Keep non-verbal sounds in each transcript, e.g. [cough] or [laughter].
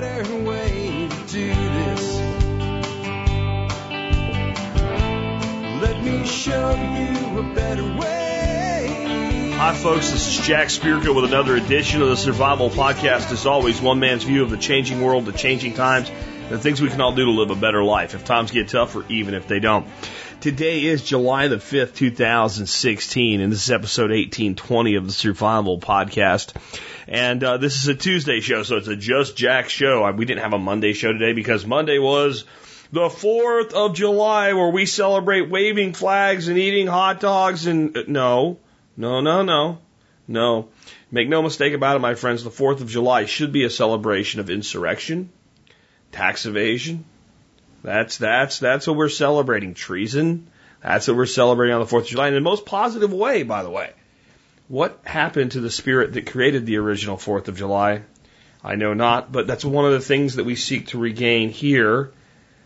better way to do this. Let me show you a better way. Hi, folks. This is Jack Spirko with another edition of the Survival Podcast. As always, one man's view of the changing world, the changing times, the things we can all do to live a better life if times get tougher, even if they don't. Today is July the 5th, 2016, and this is episode 1820 of the Survival Podcast. And uh, this is a Tuesday show, so it's a Just Jack show. We didn't have a Monday show today because Monday was the 4th of July where we celebrate waving flags and eating hot dogs and uh, no, no, no, no, no. Make no mistake about it, my friends, the 4th of July should be a celebration of insurrection, tax evasion, that's that's that's what we're celebrating. Treason. That's what we're celebrating on the Fourth of July in the most positive way, by the way. What happened to the spirit that created the original Fourth of July? I know not, but that's one of the things that we seek to regain here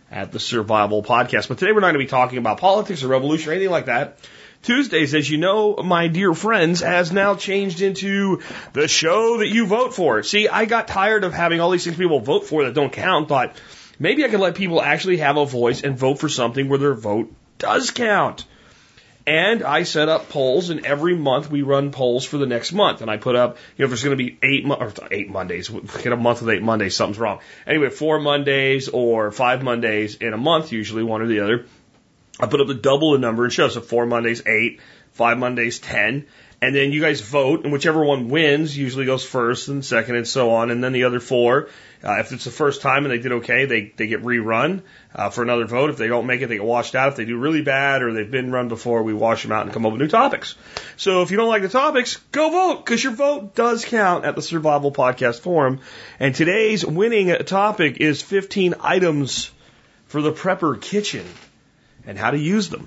at the Survival Podcast. But today we're not going to be talking about politics or revolution or anything like that. Tuesdays, as you know, my dear friends, has now changed into the show that you vote for. See, I got tired of having all these things people vote for that don't count. Thought Maybe I could let people actually have a voice and vote for something where their vote does count. And I set up polls, and every month we run polls for the next month. And I put up, you know, if there's going to be eight, or eight Mondays, get a month with eight Mondays, something's wrong. Anyway, four Mondays or five Mondays in a month, usually one or the other. I put up the double the number and show. So four Mondays, eight, five Mondays, ten. And then you guys vote, and whichever one wins usually goes first and second and so on. And then the other four uh, if it's the first time and they did okay, they, they get rerun uh, for another vote. If they don't make it, they get washed out. If they do really bad or they've been run before, we wash them out and come up with new topics. So if you don't like the topics, go vote because your vote does count at the Survival Podcast Forum. And today's winning topic is 15 items for the prepper kitchen and how to use them.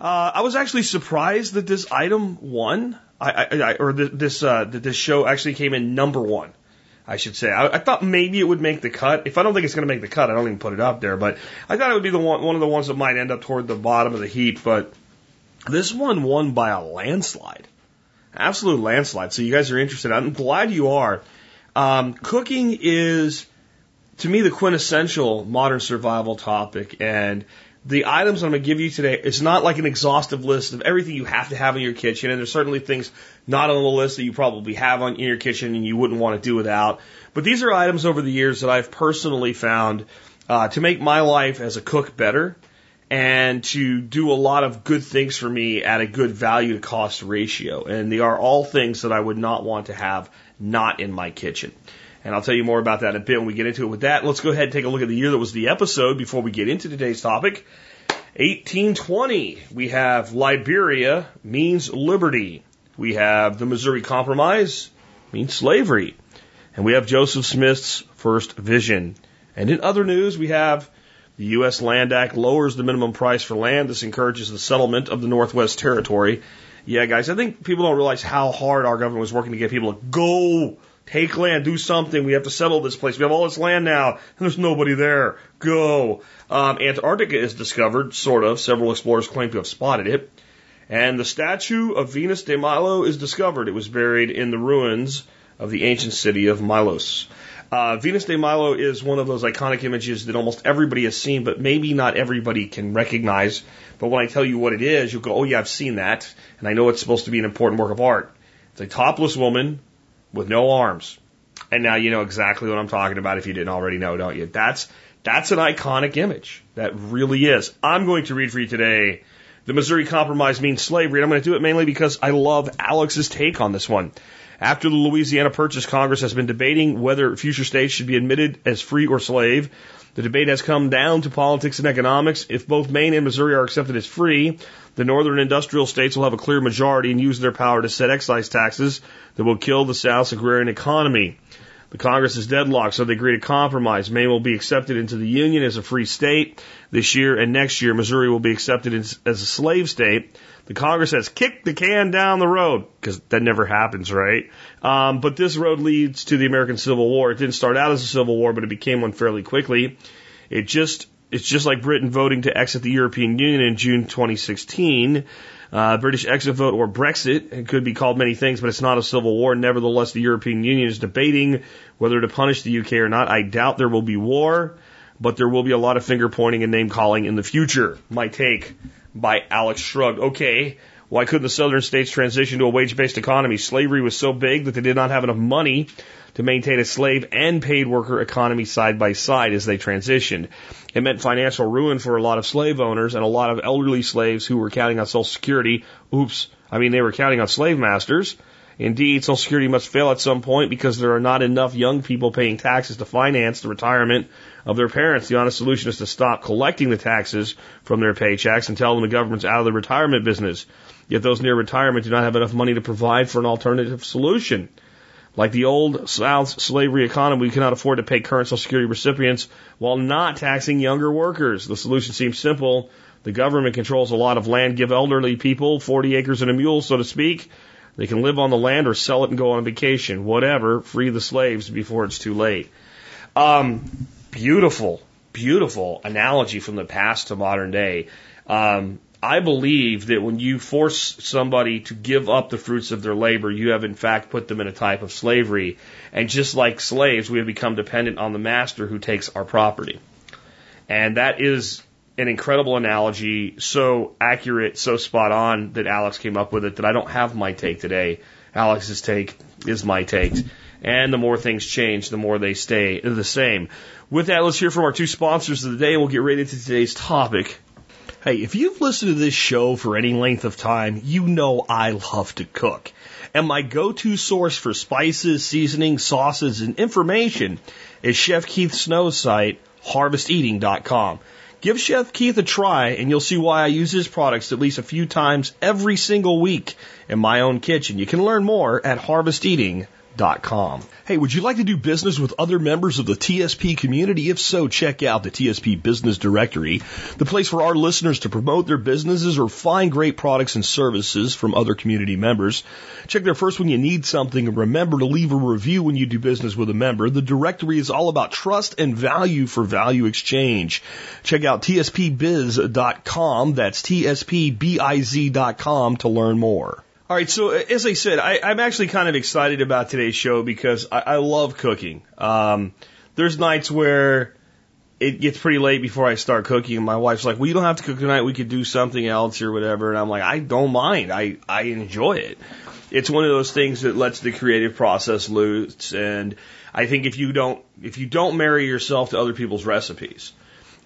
Uh, I was actually surprised that this item won. I, I, I or this uh, that this show actually came in number one. I should say. I, I thought maybe it would make the cut. If I don't think it's going to make the cut, I don't even put it up there. But I thought it would be the one, one of the ones that might end up toward the bottom of the heap. But this one won by a landslide, absolute landslide. So you guys are interested. I'm glad you are. Um, cooking is, to me, the quintessential modern survival topic, and the items I'm going to give you today is not like an exhaustive list of everything you have to have in your kitchen. And there's certainly things not on the list that you probably have on in your kitchen and you wouldn't want to do without. But these are items over the years that I've personally found uh, to make my life as a cook better and to do a lot of good things for me at a good value to cost ratio. And they are all things that I would not want to have not in my kitchen. And I'll tell you more about that in a bit when we get into it. With that, let's go ahead and take a look at the year that was the episode before we get into today's topic. 1820, we have Liberia means liberty. We have the Missouri Compromise means slavery. And we have Joseph Smith's first vision. And in other news, we have the U.S. Land Act lowers the minimum price for land. This encourages the settlement of the Northwest Territory. Yeah, guys, I think people don't realize how hard our government was working to get people to go Take land, do something. We have to settle this place. We have all this land now, and there's nobody there. Go. Um, Antarctica is discovered, sort of. Several explorers claim to have spotted it. And the statue of Venus de Milo is discovered. It was buried in the ruins of the ancient city of Milos. Uh, Venus de Milo is one of those iconic images that almost everybody has seen, but maybe not everybody can recognize. But when I tell you what it is, you'll go, oh yeah, I've seen that. And I know it's supposed to be an important work of art. It's a topless woman with no arms. And now you know exactly what I'm talking about if you didn't already know, don't you? That's that's an iconic image. That really is. I'm going to read for you today The Missouri Compromise Means Slavery. And I'm going to do it mainly because I love Alex's take on this one. After the Louisiana Purchase, Congress has been debating whether future states should be admitted as free or slave. The debate has come down to politics and economics. If both Maine and Missouri are accepted as free, the northern industrial states will have a clear majority and use their power to set excise taxes that will kill the South's agrarian economy. The Congress is deadlocked, so they agree to compromise. Maine will be accepted into the Union as a free state this year, and next year Missouri will be accepted as, a slave state. The Congress has kicked the can down the road because that never happens, right? Um, but this road leads to the American Civil War. It didn't start out as a civil war, but it became one fairly quickly. It just it's just like Britain voting to exit the European Union in June 2016. Uh, British exit vote or Brexit it could be called many things, but it's not a civil war. Nevertheless, the European Union is debating whether to punish the UK or not. I doubt there will be war, but there will be a lot of finger pointing and name calling in the future. My take by Alex Shrugged. Okay, why couldn't the southern states transition to a wage based economy? Slavery was so big that they did not have enough money to maintain a slave and paid worker economy side by side as they transitioned. It meant financial ruin for a lot of slave owners and a lot of elderly slaves who were counting on Social Security. Oops. I mean, they were counting on slave masters. Indeed, Social Security must fail at some point because there are not enough young people paying taxes to finance the retirement of their parents. The honest solution is to stop collecting the taxes from their paychecks and tell them the government's out of the retirement business. Yet those near retirement do not have enough money to provide for an alternative solution. Like the old South slavery economy, we cannot afford to pay current Social Security recipients while not taxing younger workers. The solution seems simple. The government controls a lot of land. Give elderly people 40 acres and a mule, so to speak. They can live on the land or sell it and go on vacation. Whatever. Free the slaves before it's too late. Um, beautiful, beautiful analogy from the past to modern day. Um, I believe that when you force somebody to give up the fruits of their labor, you have in fact put them in a type of slavery. And just like slaves, we have become dependent on the master who takes our property. And that is an incredible analogy, so accurate, so spot on that Alex came up with it that I don't have my take today. Alex's take is my take. And the more things change, the more they stay the same. With that, let's hear from our two sponsors of the day. We'll get right into today's topic. Hey, if you've listened to this show for any length of time, you know I love to cook. And my go-to source for spices, seasonings, sauces, and information is Chef Keith Snow's site, harvesteating.com. Give Chef Keith a try and you'll see why I use his products at least a few times every single week in my own kitchen. You can learn more at harvesteating.com. Hey, would you like to do business with other members of the TSP community? If so, check out the TSP Business Directory, the place for our listeners to promote their businesses or find great products and services from other community members. Check there first when you need something and remember to leave a review when you do business with a member. The directory is all about trust and value for value exchange. Check out tspbiz.com. That's tspbiz.com to learn more. All right, so as I said, I, I'm actually kind of excited about today's show because I, I love cooking. Um, there's nights where it gets pretty late before I start cooking, and my wife's like, "Well, you don't have to cook tonight. We could do something else or whatever." And I'm like, "I don't mind. I I enjoy it. It's one of those things that lets the creative process loose." And I think if you don't if you don't marry yourself to other people's recipes,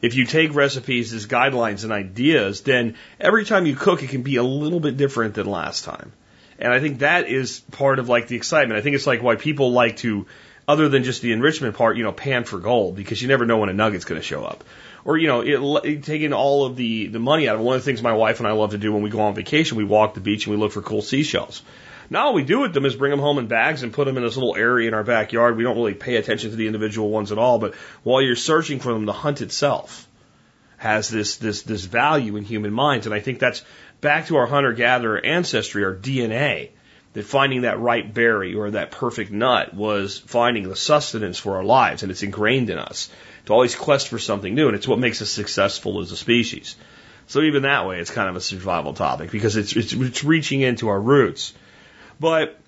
if you take recipes as guidelines and ideas, then every time you cook, it can be a little bit different than last time. And I think that is part of like the excitement. I think it's like why people like to, other than just the enrichment part, you know, pan for gold because you never know when a nugget's going to show up. Or, you know, it, taking all of the, the money out of it. One of the things my wife and I love to do when we go on vacation, we walk the beach and we look for cool seashells. Now all we do with them is bring them home in bags and put them in this little area in our backyard. We don't really pay attention to the individual ones at all, but while you're searching for them, the hunt itself has this this this value in human minds, and I think that's back to our hunter gatherer ancestry, our DNA. That finding that right berry or that perfect nut was finding the sustenance for our lives, and it's ingrained in us to always quest for something new, and it's what makes us successful as a species. So even that way, it's kind of a survival topic because it's it's, it's reaching into our roots. But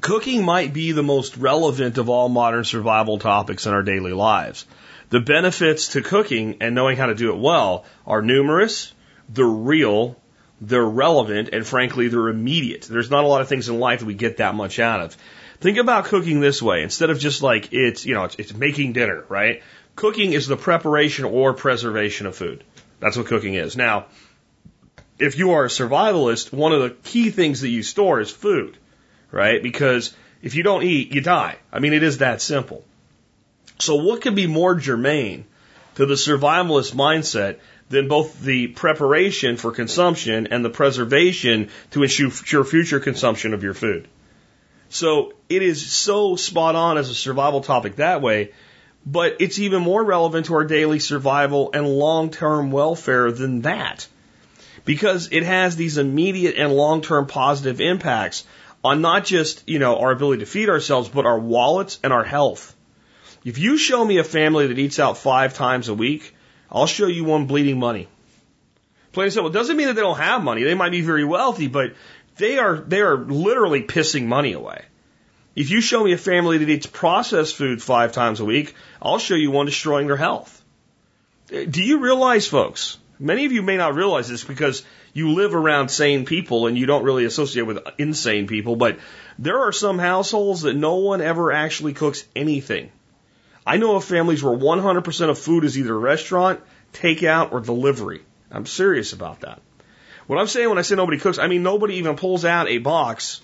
cooking might be the most relevant of all modern survival topics in our daily lives. The benefits to cooking and knowing how to do it well are numerous, they're real, they're relevant, and frankly, they're immediate. There's not a lot of things in life that we get that much out of. Think about cooking this way. Instead of just like it's, you know, it's, it's making dinner, right? Cooking is the preparation or preservation of food. That's what cooking is. Now, if you are a survivalist, one of the key things that you store is food, right? Because if you don't eat, you die. I mean, it is that simple. So what could be more germane to the survivalist mindset than both the preparation for consumption and the preservation to ensure future consumption of your food? So it is so spot on as a survival topic that way, but it's even more relevant to our daily survival and long-term welfare than that because it has these immediate and long term positive impacts on not just, you know, our ability to feed ourselves, but our wallets and our health. If you show me a family that eats out five times a week, I'll show you one bleeding money. Plain and simple. It doesn't mean that they don't have money. They might be very wealthy, but they are they are literally pissing money away. If you show me a family that eats processed food five times a week, I'll show you one destroying their health. Do you realize, folks? Many of you may not realize this because you live around sane people and you don't really associate with insane people, but there are some households that no one ever actually cooks anything. I know of families where 100% of food is either restaurant, takeout, or delivery. I'm serious about that. What I'm saying when I say nobody cooks, I mean nobody even pulls out a box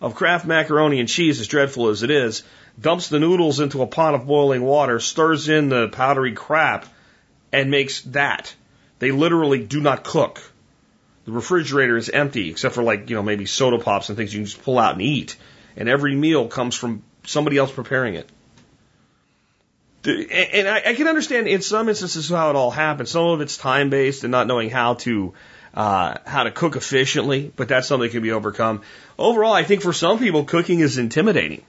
of Kraft macaroni and cheese, as dreadful as it is, dumps the noodles into a pot of boiling water, stirs in the powdery crap, and makes that. They literally do not cook. The refrigerator is empty except for like, you know, maybe soda pops and things you can just pull out and eat. And every meal comes from somebody else preparing it. And I, can understand in some instances how it all happens. Some of it's time based and not knowing how to uh, how to cook efficiently, but that's something that can be overcome. Overall, I think for some people, cooking is intimidating.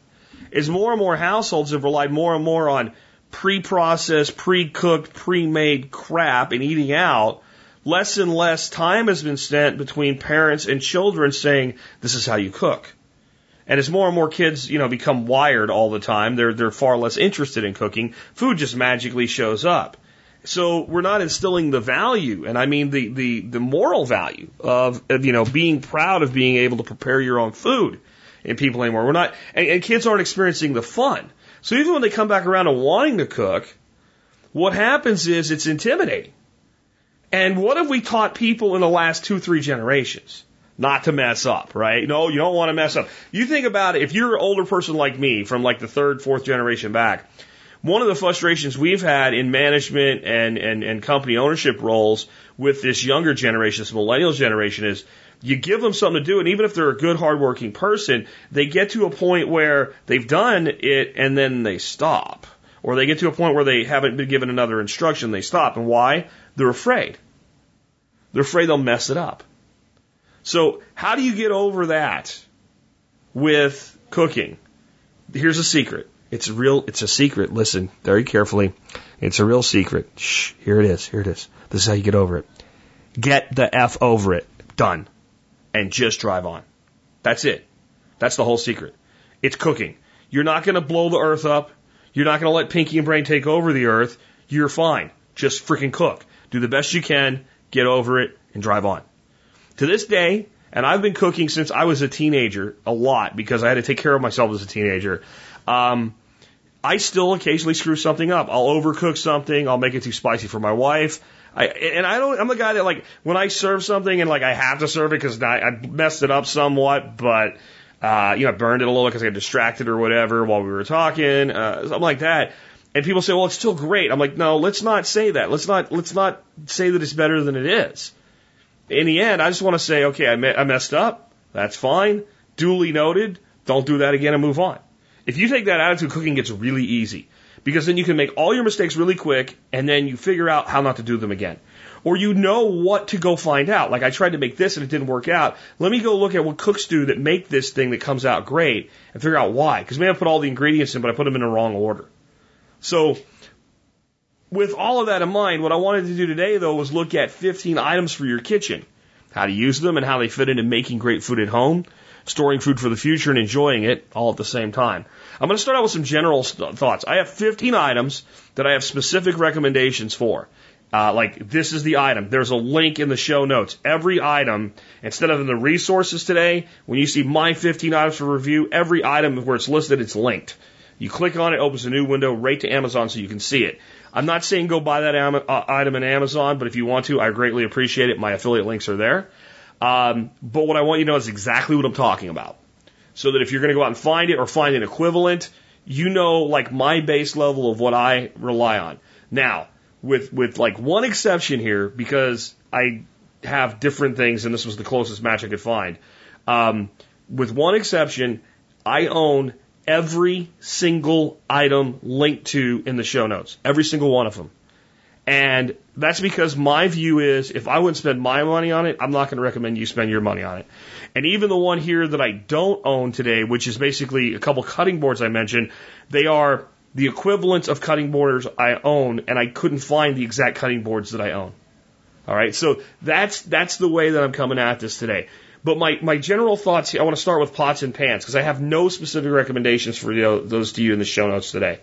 As more and more households have relied more and more on pre-processed, pre-cooked, pre-made crap and eating out, less and less time has been spent between parents and children saying, this is how you cook. And as more and more kids, you know, become wired all the time, they're, they're far less interested in cooking. Food just magically shows up. So we're not instilling the value, and I mean the, the, the moral value of, of, you know, being proud of being able to prepare your own food in people anymore. We're not, and, and kids aren't experiencing the fun. So even when they come back around to wanting to cook, what happens is it's intimidating. And what have we taught people in the last two, three generations? Not to mess up, right? No, you don't want to mess up. You think about it, if you're an older person like me from like the third, fourth generation back, one of the frustrations we've had in management and, and, and company ownership roles with this younger generation, this millennial generation is you give them something to do, and even if they're a good, hardworking person, they get to a point where they've done it and then they stop. Or they get to a point where they haven't been given another instruction, they stop. And why? They're afraid. They're afraid they'll mess it up. So, how do you get over that with cooking? Here's a secret. It's a real, it's a secret. Listen very carefully. It's a real secret. Shh, here it is. Here it is. This is how you get over it. Get the F over it. Done and just drive on. That's it. That's the whole secret. It's cooking. You're not going to blow the earth up. You're not going to let Pinky and Brain take over the earth. You're fine. Just freaking cook. Do the best you can, get over it, and drive on. To this day, and I've been cooking since I was a teenager a lot because I had to take care of myself as a teenager. Um, I still occasionally screw something up. I'll overcook something. I'll make it too spicy for my wife. I, and I don't, I'm the guy that like, when I serve something and like I have to serve it because I, I messed it up somewhat, but, uh, you know, I burned it a little because I got distracted or whatever while we were talking, uh, something like that. And people say, well, it's still great. I'm like, no, let's not say that. Let's not, let's not say that it's better than it is. In the end, I just want to say, okay, I, me- I messed up. That's fine. Duly noted. Don't do that again and move on. If you take that attitude, cooking gets really easy because then you can make all your mistakes really quick and then you figure out how not to do them again. Or you know what to go find out. Like I tried to make this and it didn't work out. Let me go look at what cooks do that make this thing that comes out great and figure out why. Because maybe I put all the ingredients in, but I put them in the wrong order. So with all of that in mind, what I wanted to do today though was look at 15 items for your kitchen. How to use them and how they fit into making great food at home, storing food for the future and enjoying it all at the same time. I'm going to start out with some general thoughts. I have 15 items that I have specific recommendations for. Uh, like this is the item. There's a link in the show notes. Every item, instead of in the resources today, when you see my 15 items for review, every item where it's listed, it's linked. You click on it, opens a new window, right to Amazon so you can see it. I'm not saying go buy that am- uh, item in Amazon, but if you want to, I greatly appreciate it. My affiliate links are there. Um, but what I want you to know is exactly what I'm talking about so that if you're going to go out and find it or find an equivalent, you know like my base level of what I rely on. Now, with with like one exception here, because I have different things, and this was the closest match I could find. Um, with one exception, I own every single item linked to in the show notes, every single one of them. And that's because my view is if I wouldn't spend my money on it, I'm not going to recommend you spend your money on it. And even the one here that I don't own today, which is basically a couple cutting boards I mentioned, they are the equivalent of cutting boards I own, and I couldn't find the exact cutting boards that I own. All right. So that's, that's the way that I'm coming at this today. But my, my general thoughts, here, I want to start with pots and pans because I have no specific recommendations for you know, those to you in the show notes today.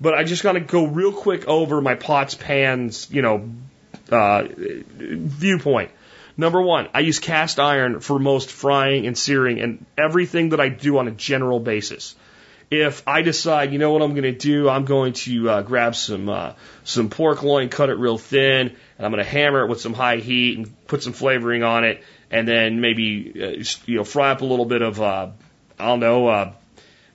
But I just got to go real quick over my pots, pans, you know, uh, viewpoint. Number one, I use cast iron for most frying and searing and everything that I do on a general basis. If I decide, you know what I'm going to do, I'm going to uh, grab some uh, some pork loin, cut it real thin, and I'm going to hammer it with some high heat and put some flavoring on it, and then maybe uh, you know fry up a little bit of uh, I don't know uh,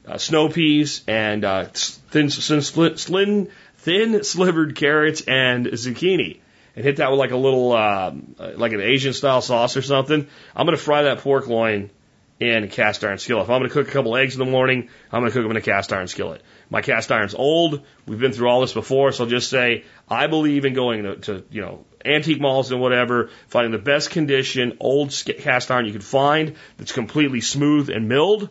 uh, snow peas and uh, thin, thin, thin, thin slivered carrots and zucchini and hit that with like a little, um, like an Asian style sauce or something. I'm going to fry that pork loin in a cast iron skillet. If I'm going to cook a couple eggs in the morning, I'm going to cook them in a cast iron skillet. My cast iron's old. We've been through all this before, so I'll just say I believe in going to, to you know antique malls and whatever, finding the best condition old cast iron you can find that's completely smooth and milled,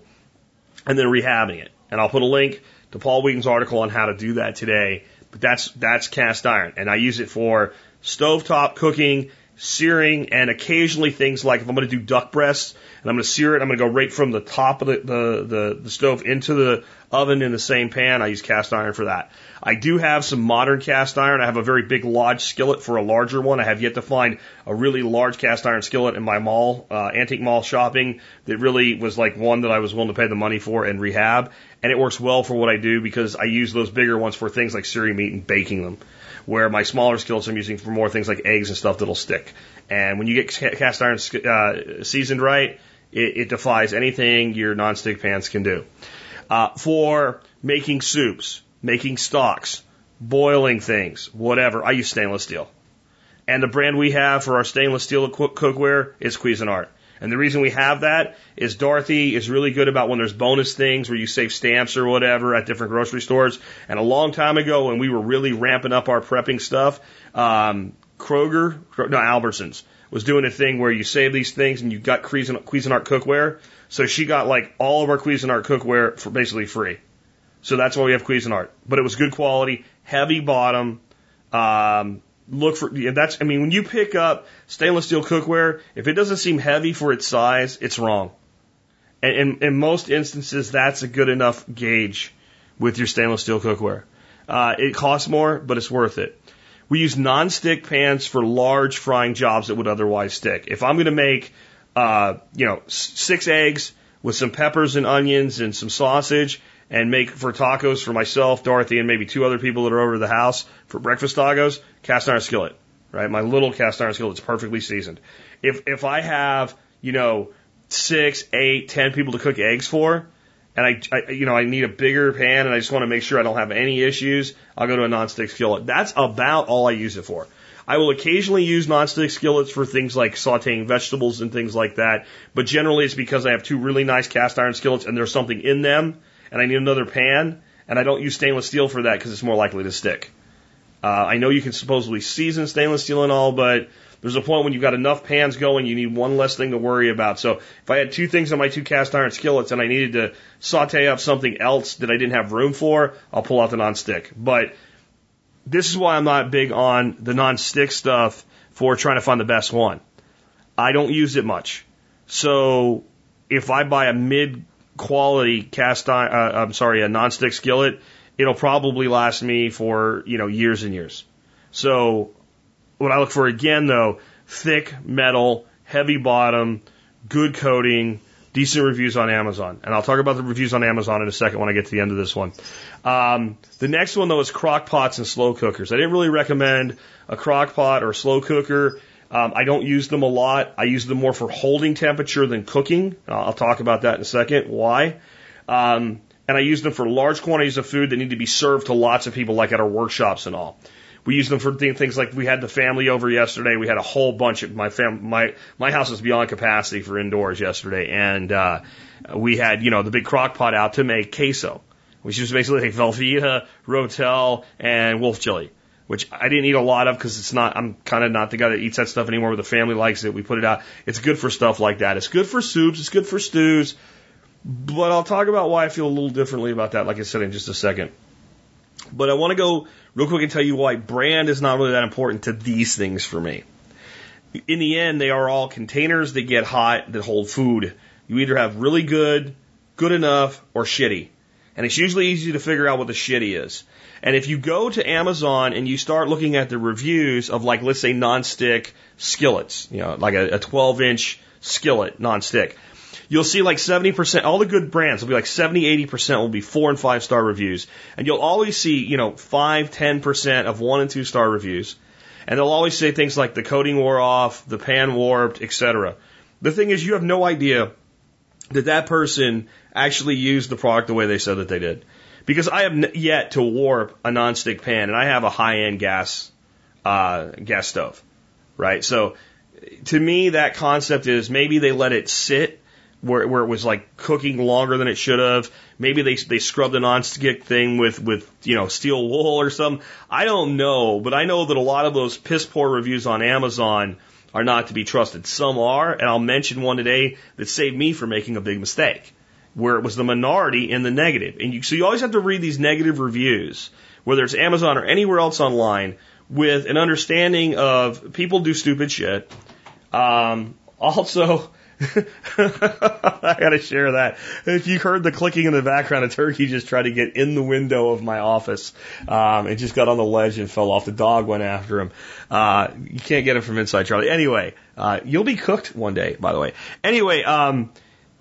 and then rehabbing it. And I'll put a link to Paul Wheaton's article on how to do that today. But that's that's cast iron, and I use it for stovetop cooking, searing, and occasionally things like if I'm going to do duck breasts and I'm going to sear it, I'm going to go right from the top of the, the, the, the stove into the oven in the same pan. I use cast iron for that. I do have some modern cast iron. I have a very big lodge skillet for a larger one. I have yet to find a really large cast iron skillet in my mall, uh, antique mall shopping that really was like one that I was willing to pay the money for and rehab. And it works well for what I do because I use those bigger ones for things like searing meat and baking them where my smaller skillets I'm using for more things like eggs and stuff that'll stick. And when you get cast iron uh, seasoned right, it, it, defies anything your nonstick pans can do. Uh, for making soups, making stocks, boiling things, whatever, I use stainless steel. And the brand we have for our stainless steel cookware is Cuisinart. And the reason we have that is Dorothy is really good about when there's bonus things where you save stamps or whatever at different grocery stores. And a long time ago, when we were really ramping up our prepping stuff, um, Kroger, no, Albertsons was doing a thing where you save these things and you got Cuisinart cookware. So she got like all of our Cuisinart cookware for basically free. So that's why we have Cuisinart. But it was good quality, heavy bottom, um, look for that's I mean when you pick up stainless steel cookware, if it doesn't seem heavy for its size, it's wrong. And in, in most instances, that's a good enough gauge with your stainless steel cookware. Uh, it costs more, but it's worth it. We use non-stick pans for large frying jobs that would otherwise stick. If I'm going to make, uh, you know, six eggs with some peppers and onions and some sausage, and make for tacos for myself, Dorothy, and maybe two other people that are over to the house for breakfast tacos, cast iron skillet, right? My little cast iron skillet is perfectly seasoned. If if I have you know six, eight, ten people to cook eggs for, and I, I you know I need a bigger pan, and I just want to make sure I don't have any issues, I'll go to a nonstick skillet. That's about all I use it for. I will occasionally use nonstick skillets for things like sauteing vegetables and things like that, but generally it's because I have two really nice cast iron skillets and there's something in them and I need another pan, and I don't use stainless steel for that because it's more likely to stick. Uh, I know you can supposedly season stainless steel and all, but there's a point when you've got enough pans going, you need one less thing to worry about. So if I had two things on my two cast iron skillets and I needed to saute up something else that I didn't have room for, I'll pull out the non-stick. But this is why I'm not big on the non-stick stuff for trying to find the best one. I don't use it much. So if I buy a mid quality cast iron, uh, I'm sorry, a nonstick skillet, it'll probably last me for, you know, years and years. So what I look for again though, thick metal, heavy bottom, good coating, decent reviews on Amazon. And I'll talk about the reviews on Amazon in a second when I get to the end of this one. Um, the next one though is crock pots and slow cookers. I didn't really recommend a crock pot or a slow cooker um, I don't use them a lot. I use them more for holding temperature than cooking. Uh, I'll talk about that in a second. Why? Um, and I use them for large quantities of food that need to be served to lots of people, like at our workshops and all. We use them for things like we had the family over yesterday. We had a whole bunch of my fam. My my house was beyond capacity for indoors yesterday, and uh, we had you know the big crock pot out to make queso, which is basically like Velveeta, Rotel, and wolf chili which I didn't eat a lot of because it's not, I'm kind of not the guy that eats that stuff anymore, but the family likes it. We put it out. It's good for stuff like that. It's good for soups. It's good for stews. But I'll talk about why I feel a little differently about that, like I said, in just a second. But I want to go real quick and tell you why brand is not really that important to these things for me. in the end, they are all containers that get hot that hold food. You either have really good, good enough, or shitty. And it's usually easy to figure out what the shitty is. And if you go to Amazon and you start looking at the reviews of like, let's say nonstick skillets, you know, like a, a 12 inch skillet nonstick, you'll see like 70%, all the good brands will be like 70, 80% will be four and five star reviews. And you'll always see, you know, five, 10% of one and two star reviews. And they'll always say things like the coating wore off, the pan warped, etc. The thing is, you have no idea that that person actually used the product the way they said that they did. Because I have yet to warp a nonstick pan, and I have a high-end gas uh, gas stove, right? So to me, that concept is maybe they let it sit where, where it was like cooking longer than it should have. Maybe they they scrubbed the nonstick thing with with you know steel wool or something. I don't know, but I know that a lot of those piss poor reviews on Amazon are not to be trusted. Some are, and I'll mention one today that saved me from making a big mistake where it was the minority in the negative. And you, so you always have to read these negative reviews, whether it's Amazon or anywhere else online, with an understanding of people do stupid shit. Um, also, [laughs] I gotta share that. If you heard the clicking in the background, a turkey just tried to get in the window of my office. Um, it just got on the ledge and fell off. The dog went after him. Uh, you can't get him from inside, Charlie. Anyway, uh, you'll be cooked one day, by the way. Anyway, um,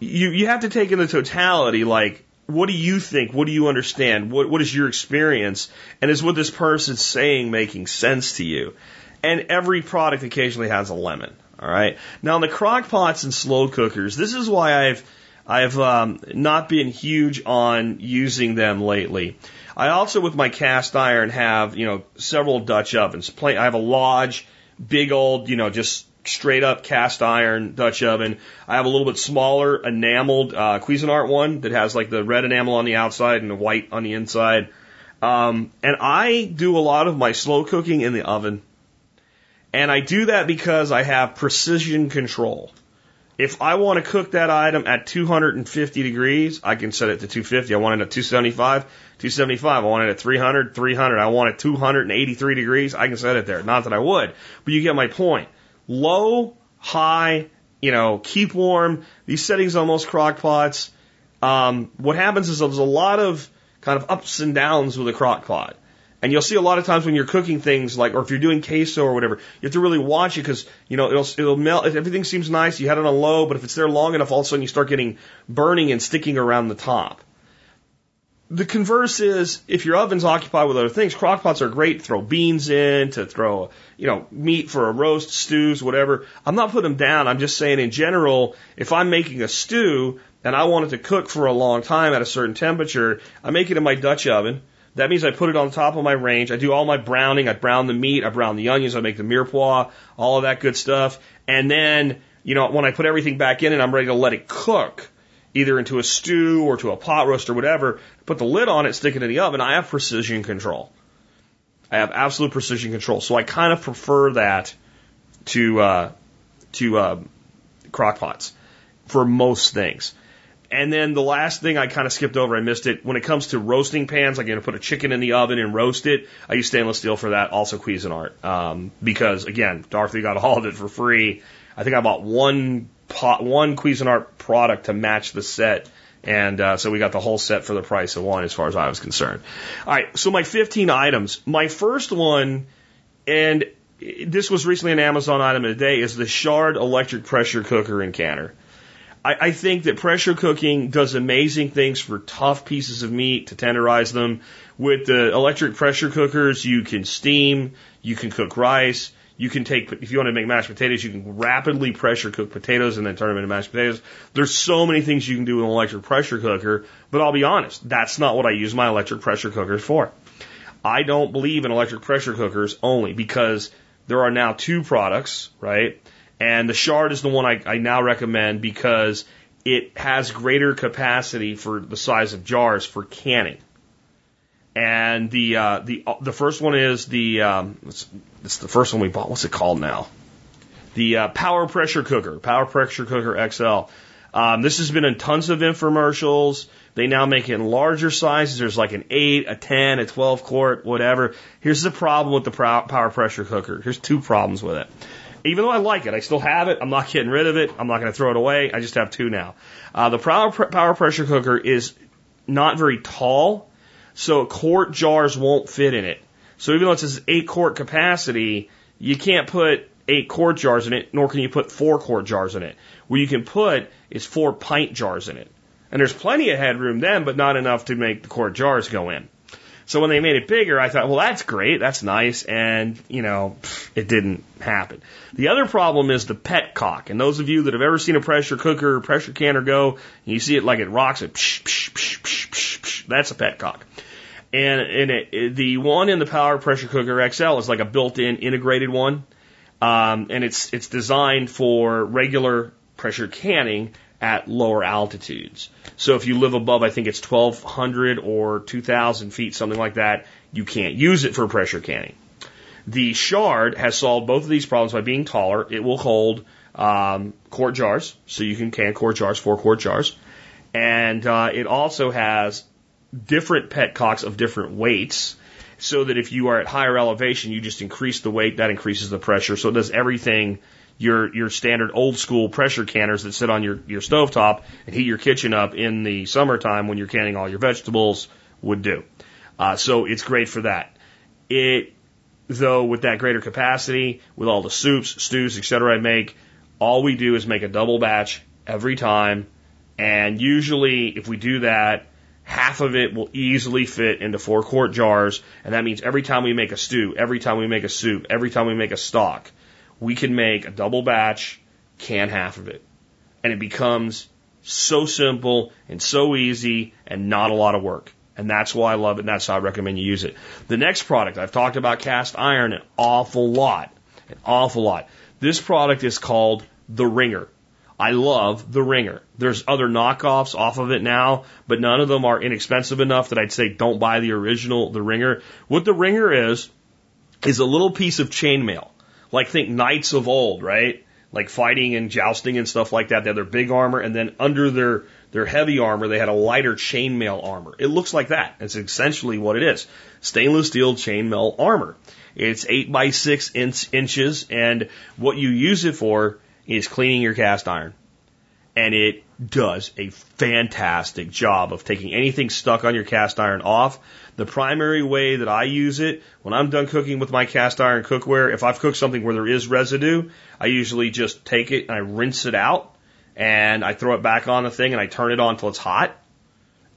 you, you have to take in the totality, like, what do you think? What do you understand? What, what is your experience? And is what this person's saying making sense to you? And every product occasionally has a lemon. All right. Now, in the crock pots and slow cookers, this is why I've I've um, not been huge on using them lately. I also, with my cast iron, have you know several Dutch ovens. I have a Lodge, big old, you know, just straight up cast iron Dutch oven. I have a little bit smaller enameled uh, Cuisinart one that has like the red enamel on the outside and the white on the inside. Um, and I do a lot of my slow cooking in the oven. And I do that because I have precision control. If I want to cook that item at 250 degrees, I can set it to 250. I want it at 275, 275. I want it at 300, 300. I want it 283 degrees. I can set it there. Not that I would, but you get my point low, high, you know, keep warm. These settings on most crock pots. Um, what happens is there's a lot of kind of ups and downs with a crock pot. And you'll see a lot of times when you're cooking things like, or if you're doing queso or whatever, you have to really watch it because, you know, it'll, it'll melt. Everything seems nice. You had it on low, but if it's there long enough, all of a sudden you start getting burning and sticking around the top. The converse is if your oven's occupied with other things, crock pots are great to throw beans in, to throw, you know, meat for a roast, stews, whatever. I'm not putting them down. I'm just saying in general, if I'm making a stew and I want it to cook for a long time at a certain temperature, I make it in my Dutch oven. That means I put it on top of my range. I do all my browning. I brown the meat. I brown the onions. I make the mirepoix, all of that good stuff. And then, you know, when I put everything back in and I'm ready to let it cook, either into a stew or to a pot roast or whatever, put the lid on it, stick it in the oven. I have precision control. I have absolute precision control. So I kind of prefer that to uh, to uh, crock pots for most things. And then the last thing I kind of skipped over, I missed it. When it comes to roasting pans, like I'm going to put a chicken in the oven and roast it. I use stainless steel for that. Also Cuisinart, um, because again, Dorothy got [laughs] all of it for free. I think I bought one pot, one Cuisinart product to match the set. And uh, so we got the whole set for the price of one, as far as I was concerned. All right, so my 15 items. My first one, and this was recently an Amazon item of the day, is the Shard electric pressure cooker and canner. I, I think that pressure cooking does amazing things for tough pieces of meat to tenderize them. With the electric pressure cookers, you can steam, you can cook rice, you can take, if you want to make mashed potatoes, you can rapidly pressure cook potatoes and then turn them into mashed potatoes. There's so many things you can do with an electric pressure cooker, but I'll be honest, that's not what I use my electric pressure cookers for. I don't believe in electric pressure cookers only because there are now two products, right? And the Shard is the one I, I now recommend because it has greater capacity for the size of jars for canning. And the uh, the the first one is the um, it's, the first one we bought. What's it called now? The uh, Power Pressure Cooker, Power Pressure Cooker XL. Um, this has been in tons of infomercials. They now make it in larger sizes. There's like an 8, a 10, a 12 quart, whatever. Here's the problem with the power pressure cooker. Here's two problems with it. Even though I like it, I still have it. I'm not getting rid of it. I'm not going to throw it away. I just have two now. Uh, the power, power pressure cooker is not very tall, so quart jars won't fit in it. So even though it says eight quart capacity, you can't put eight quart jars in it, nor can you put four quart jars in it. What you can put is four pint jars in it. And there's plenty of headroom then, but not enough to make the quart jars go in. So when they made it bigger, I thought, well, that's great, that's nice, and you know, it didn't happen. The other problem is the pet cock, and those of you that have ever seen a pressure cooker or pressure canner go, you see it like it rocks it, psh, psh, psh, psh, psh, psh, that's a petcock. And, and it, the one in the Power Pressure Cooker XL is like a built-in integrated one, um, and it's it's designed for regular pressure canning at lower altitudes. So if you live above, I think it's 1200 or 2000 feet, something like that, you can't use it for pressure canning. The Shard has solved both of these problems by being taller. It will hold um, quart jars, so you can can quart jars, four quart jars. And uh, it also has different petcocks of different weights, so that if you are at higher elevation, you just increase the weight, that increases the pressure. So it does everything your your standard old school pressure canners that sit on your your stovetop and heat your kitchen up in the summertime when you're canning all your vegetables would do. Uh, so it's great for that. It though with that greater capacity, with all the soups, stews, etc. I make, all we do is make a double batch every time, and usually if we do that, half of it will easily fit into four quart jars, and that means every time we make a stew, every time we make a soup, every time we make a stock, we can make a double batch, can half of it. And it becomes so simple and so easy and not a lot of work. And that's why I love it and that's how I recommend you use it. The next product, I've talked about cast iron an awful lot. An awful lot. This product is called the Ringer. I love the Ringer. There's other knockoffs off of it now, but none of them are inexpensive enough that I'd say don't buy the original, the Ringer. What the Ringer is, is a little piece of chainmail. Like think knights of old, right? Like fighting and jousting and stuff like that. They had their big armor, and then under their their heavy armor, they had a lighter chainmail armor. It looks like that. It's essentially what it is. Stainless steel chainmail armor. It's eight by six inch, inches, and what you use it for is cleaning your cast iron. And it does a fantastic job of taking anything stuck on your cast iron off. The primary way that I use it, when I'm done cooking with my cast iron cookware, if I've cooked something where there is residue, I usually just take it and I rinse it out and I throw it back on the thing and I turn it on until it's hot.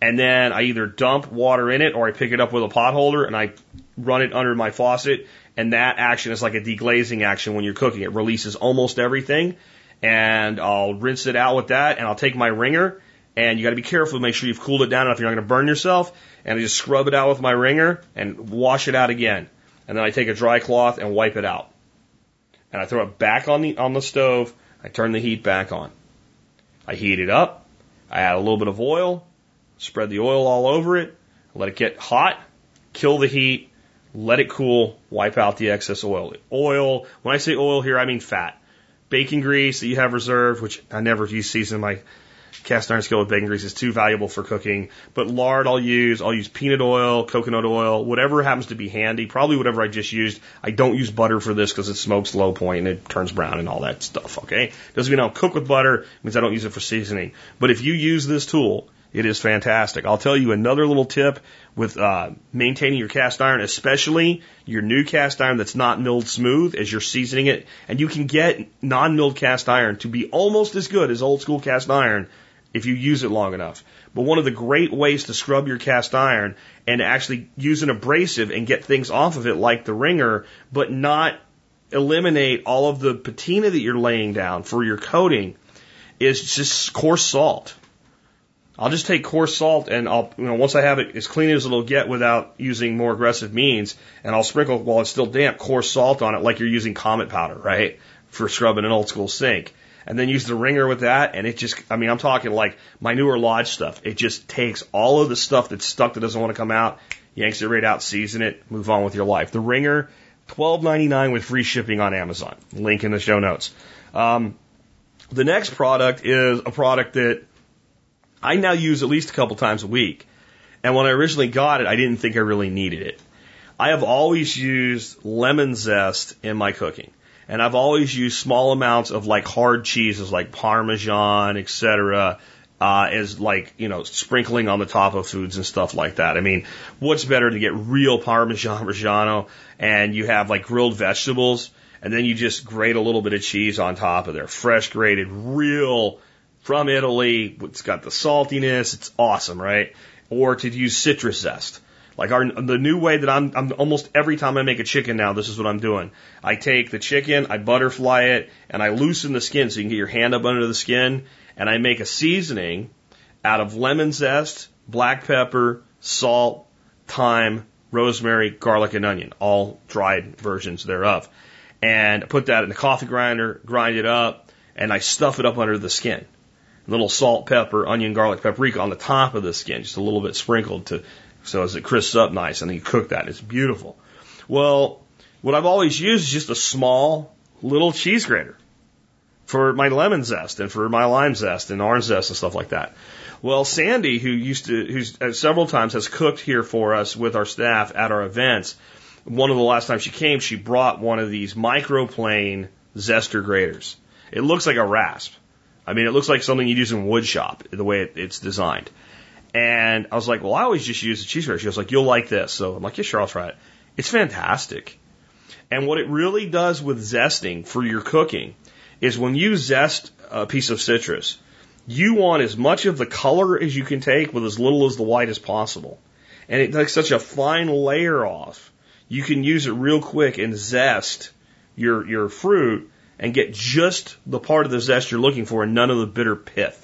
And then I either dump water in it or I pick it up with a pot holder and I run it under my faucet. And that action is like a deglazing action when you're cooking. It releases almost everything. And I'll rinse it out with that and I'll take my Ringer and you got to be careful to make sure you've cooled it down enough you're not going to burn yourself. And I just scrub it out with my Ringer and wash it out again. And then I take a dry cloth and wipe it out. And I throw it back on the on the stove. I turn the heat back on. I heat it up. I add a little bit of oil, spread the oil all over it, let it get hot, kill the heat, let it cool, wipe out the excess oil. Oil, when I say oil here, I mean fat. Bacon grease that you have reserved, which I never use season my cast iron skillet with bacon grease is too valuable for cooking. But lard I'll use. I'll use peanut oil, coconut oil, whatever happens to be handy. Probably whatever I just used. I don't use butter for this because it smokes low point and it turns brown and all that stuff. Okay, doesn't mean I'll cook with butter. It means I don't use it for seasoning. But if you use this tool, it is fantastic. I'll tell you another little tip with uh, maintaining your cast iron, especially your new cast iron that's not milled smooth as you're seasoning it. And you can get non-milled cast iron to be almost as good as old school cast iron if you use it long enough. But one of the great ways to scrub your cast iron and actually use an abrasive and get things off of it like the Ringer, but not eliminate all of the patina that you're laying down for your coating is just coarse salt. I'll just take coarse salt and I'll, you know, once I have it as clean as it'll get without using more aggressive means, and I'll sprinkle while it's still damp coarse salt on it like you're using Comet powder, right? For scrubbing an old school sink. And then use the Ringer with that, and it just, I mean, I'm talking like my newer Lodge stuff. It just takes all of the stuff that's stuck that doesn't want to come out, yanks it right out, season it, move on with your life. The Ringer, twelve ninety nine with free shipping on Amazon. Link in the show notes. Um, the next product is a product that I now use at least a couple times a week. And when I originally got it, I didn't think I really needed it. I have always used lemon zest in my cooking. And I've always used small amounts of like hard cheeses like Parmesan, etc. Uh, as like, you know, sprinkling on the top of foods and stuff like that. I mean, what's better to get real Parmesan [laughs] Reggiano and you have like grilled vegetables and then you just grate a little bit of cheese on top of there. Fresh grated, real from Italy. It's got the saltiness. It's awesome, right? Or to use citrus zest. Like our, the new way that I'm, I'm almost every time I make a chicken now, this is what I'm doing. I take the chicken, I butterfly it, and I loosen the skin so you can get your hand up under the skin, and I make a seasoning out of lemon zest, black pepper, salt, thyme, rosemary, garlic, and onion, all dried versions thereof. And I put that in the coffee grinder, grind it up, and I stuff it up under the skin. Little salt, pepper, onion, garlic, paprika on the top of the skin, just a little bit sprinkled to so as it crisps up nice, and then you cook that. It's beautiful. Well, what I've always used is just a small little cheese grater for my lemon zest and for my lime zest and orange zest and stuff like that. Well, Sandy, who used to, who's uh, several times has cooked here for us with our staff at our events. One of the last times she came, she brought one of these microplane zester graters. It looks like a rasp. I mean, it looks like something you'd use in wood shop, the way it, it's designed. And I was like, well, I always just use the cheese grater. She was like, you'll like this. So I'm like, yeah, sure, I'll try it. It's fantastic. And what it really does with zesting for your cooking is when you zest a piece of citrus, you want as much of the color as you can take with as little as the white as possible. And it takes such a fine layer off. You can use it real quick and zest your, your fruit and get just the part of the zest you're looking for and none of the bitter pith.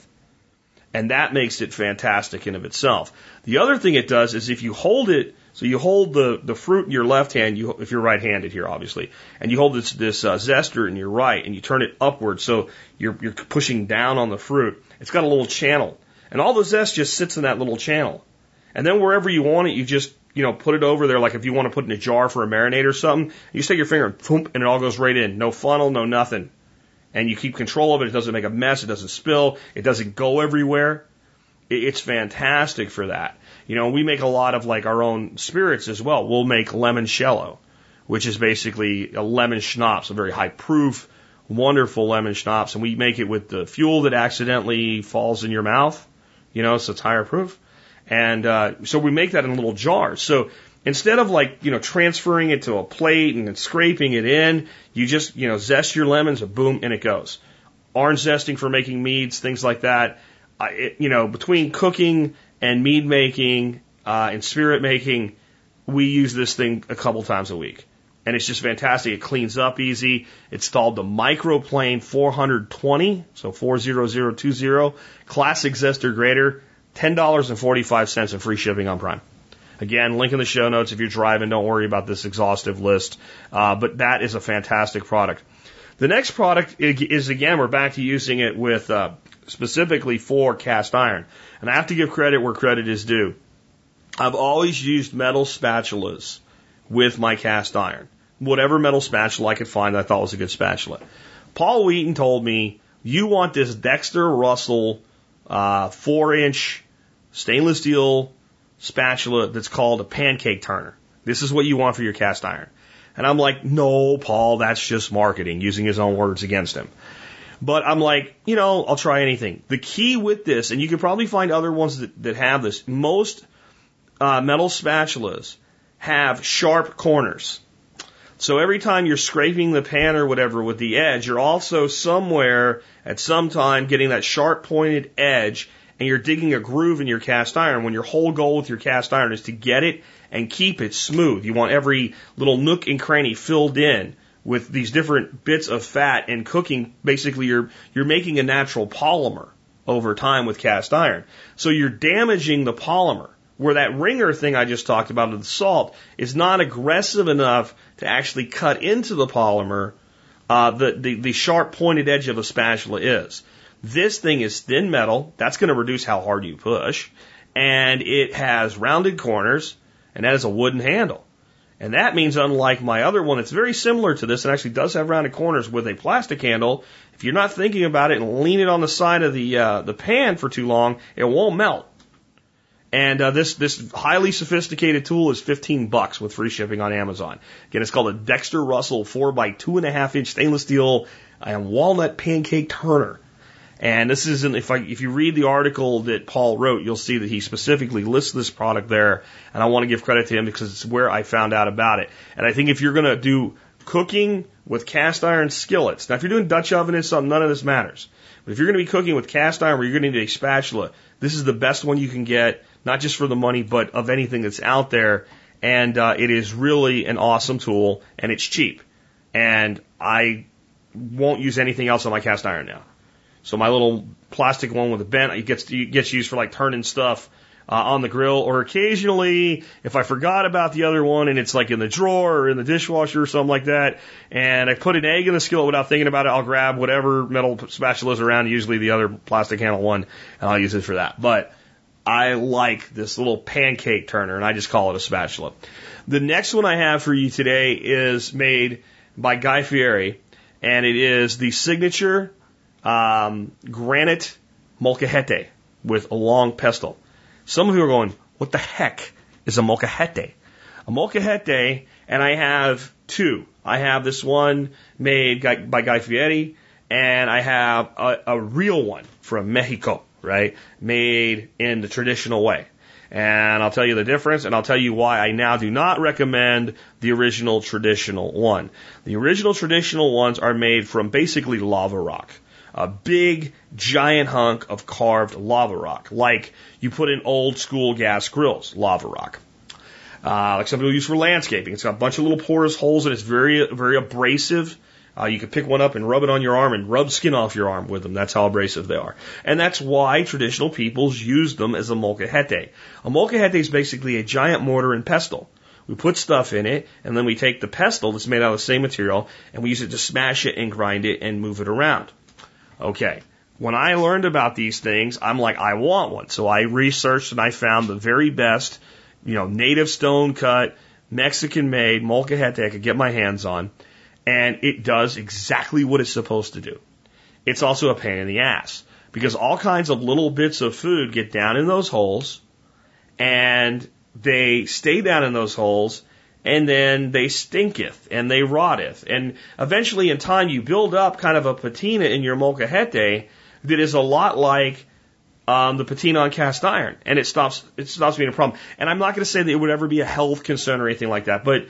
And that makes it fantastic in of itself. The other thing it does is if you hold it, so you hold the, the fruit in your left hand, you, if you're right-handed here, obviously, and you hold this, this uh, zester in your right and you turn it upward so you're, you're pushing down on the fruit. It's got a little channel. And all the zest just sits in that little channel. And then wherever you want it, you just, you know, put it over there. Like if you want to put in a jar for a marinade or something, you take your finger and boom, and it all goes right in. No funnel, no nothing and you keep control of it. It doesn't make a mess. It doesn't spill. It doesn't go everywhere. It's fantastic for that. You know, we make a lot of like our own spirits as well. We'll make limoncello, which is basically a lemon schnapps, a very high proof, wonderful lemon schnapps. And we make it with the fuel that accidentally falls in your mouth, you know, so it's higher proof. And uh, so we make that in little jars. So Instead of like, you know, transferring it to a plate and scraping it in, you just, you know, zest your lemons and boom, and it goes. Orange zesting for making meads, things like that. I, it, you know, between cooking and mead making uh, and spirit making, we use this thing a couple times a week. And it's just fantastic. It cleans up easy. It's called the Microplane 420, so 40020, classic zester grater, $10.45 and free shipping on Prime. Again, link in the show notes if you're driving. Don't worry about this exhaustive list. Uh, but that is a fantastic product. The next product is again, we're back to using it with uh, specifically for cast iron. And I have to give credit where credit is due. I've always used metal spatulas with my cast iron. Whatever metal spatula I could find I thought was a good spatula. Paul Wheaton told me, you want this Dexter Russell uh, four inch stainless steel spatula that's called a pancake turner. This is what you want for your cast iron. And I'm like, no, Paul, that's just marketing, using his own words against him. But I'm like, you know, I'll try anything. The key with this, and you can probably find other ones that, that have this, most uh, metal spatulas have sharp corners. So every time you're scraping the pan or whatever with the edge, you're also somewhere at some time getting that sharp pointed edge and you're digging a groove in your cast iron when your whole goal with your cast iron is to get it and keep it smooth. You want every little nook and cranny filled in with these different bits of fat and cooking. Basically, you're, you're making a natural polymer over time with cast iron. So you're damaging the polymer where that ringer thing I just talked about of the salt is not aggressive enough to actually cut into the polymer, uh, the, the, the sharp pointed edge of a spatula is. This thing is thin metal. That's going to reduce how hard you push. And it has rounded corners and that is a wooden handle. And that means unlike my other one, it's very similar to this and actually does have rounded corners with a plastic handle. If you're not thinking about it and lean it on the side of the, uh, the pan for too long, it won't melt. And uh, this this highly sophisticated tool is 15 bucks with free shipping on Amazon. Again, it's called a Dexter Russell 4 by two and a half inch stainless steel and walnut pancake turner. And this isn't if I if you read the article that Paul wrote, you'll see that he specifically lists this product there. And I want to give credit to him because it's where I found out about it. And I think if you're going to do cooking with cast iron skillets, now if you're doing Dutch oven and something, none of this matters. But if you're going to be cooking with cast iron where you're going to need a spatula, this is the best one you can get not just for the money, but of anything that's out there. And uh, it is really an awesome tool, and it's cheap. And I won't use anything else on my cast iron now. So my little plastic one with a bent, it gets it gets used for like turning stuff uh, on the grill, or occasionally if I forgot about the other one and it's like in the drawer or in the dishwasher or something like that, and I put an egg in the skillet without thinking about it, I'll grab whatever metal spatula is around, usually the other plastic handle one, and I'll use it for that. But I like this little pancake turner, and I just call it a spatula. The next one I have for you today is made by Guy Fieri, and it is the signature um, granite molcajete with a long pestle. Some of you are going, what the heck is a molcajete? A molcajete, and I have two. I have this one made by Guy Fieri, and I have a, a real one from Mexico right? Made in the traditional way. And I'll tell you the difference, and I'll tell you why I now do not recommend the original traditional one. The original traditional ones are made from basically lava rock. A big, giant hunk of carved lava rock, like you put in old school gas grills, lava rock. Uh, like some people use for landscaping. It's got a bunch of little porous holes and it's very, very abrasive. Uh, you could pick one up and rub it on your arm and rub skin off your arm with them. That's how abrasive they are. And that's why traditional peoples use them as a molcajete. A molcajete is basically a giant mortar and pestle. We put stuff in it, and then we take the pestle that's made out of the same material, and we use it to smash it and grind it and move it around. Okay. When I learned about these things, I'm like, I want one. So I researched and I found the very best, you know, native stone cut, Mexican made molcajete I could get my hands on and it does exactly what it's supposed to do. It's also a pain in the ass because all kinds of little bits of food get down in those holes and they stay down in those holes and then they stinketh and they rotteth. And eventually in time you build up kind of a patina in your molcajete that is a lot like um, the patina on cast iron and it stops, it stops being a problem. And I'm not going to say that it would ever be a health concern or anything like that, but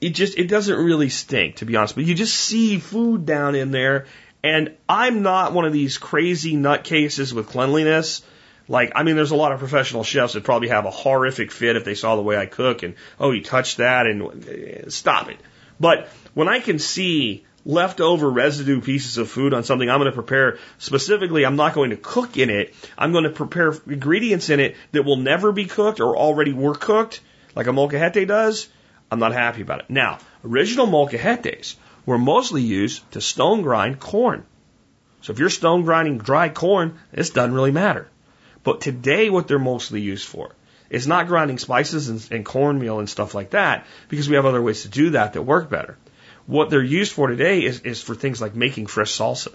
it just it doesn't really stink to be honest but you just see food down in there and i'm not one of these crazy nutcases with cleanliness like i mean there's a lot of professional chefs that probably have a horrific fit if they saw the way i cook and oh you touched that and eh, stop it but when i can see leftover residue pieces of food on something I'm going to prepare specifically, I'm not going to cook in it. I'm going to prepare ingredients in it that will never be cooked or already were cooked, like a molcajete does. I'm not happy about it. Now, original molcajetes were mostly used to stone grind corn. So if you're stone grinding dry corn, this doesn't really matter. But today, what they're mostly used for is not grinding spices and, and cornmeal and stuff like that, because we have other ways to do that that work better. What they're used for today is, is for things like making fresh salsa.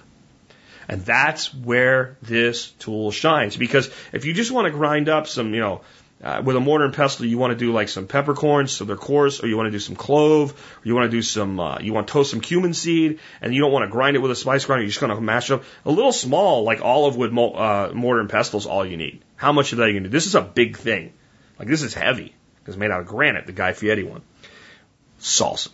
And that's where this tool shines. Because if you just want to grind up some, you know, uh, with a mortar and pestle, you want to do like some peppercorns, so they're coarse, or you want to do some clove, or you want to do some, uh, you want to toast some cumin seed, and you don't want to grind it with a spice grinder, you're just going to mash it up. A little small, like olive wood uh, mortar and pestle is all you need. How much of that are you going to do? This is a big thing. Like this is heavy, it's made out of granite, the Guy Fieri one. Salsa.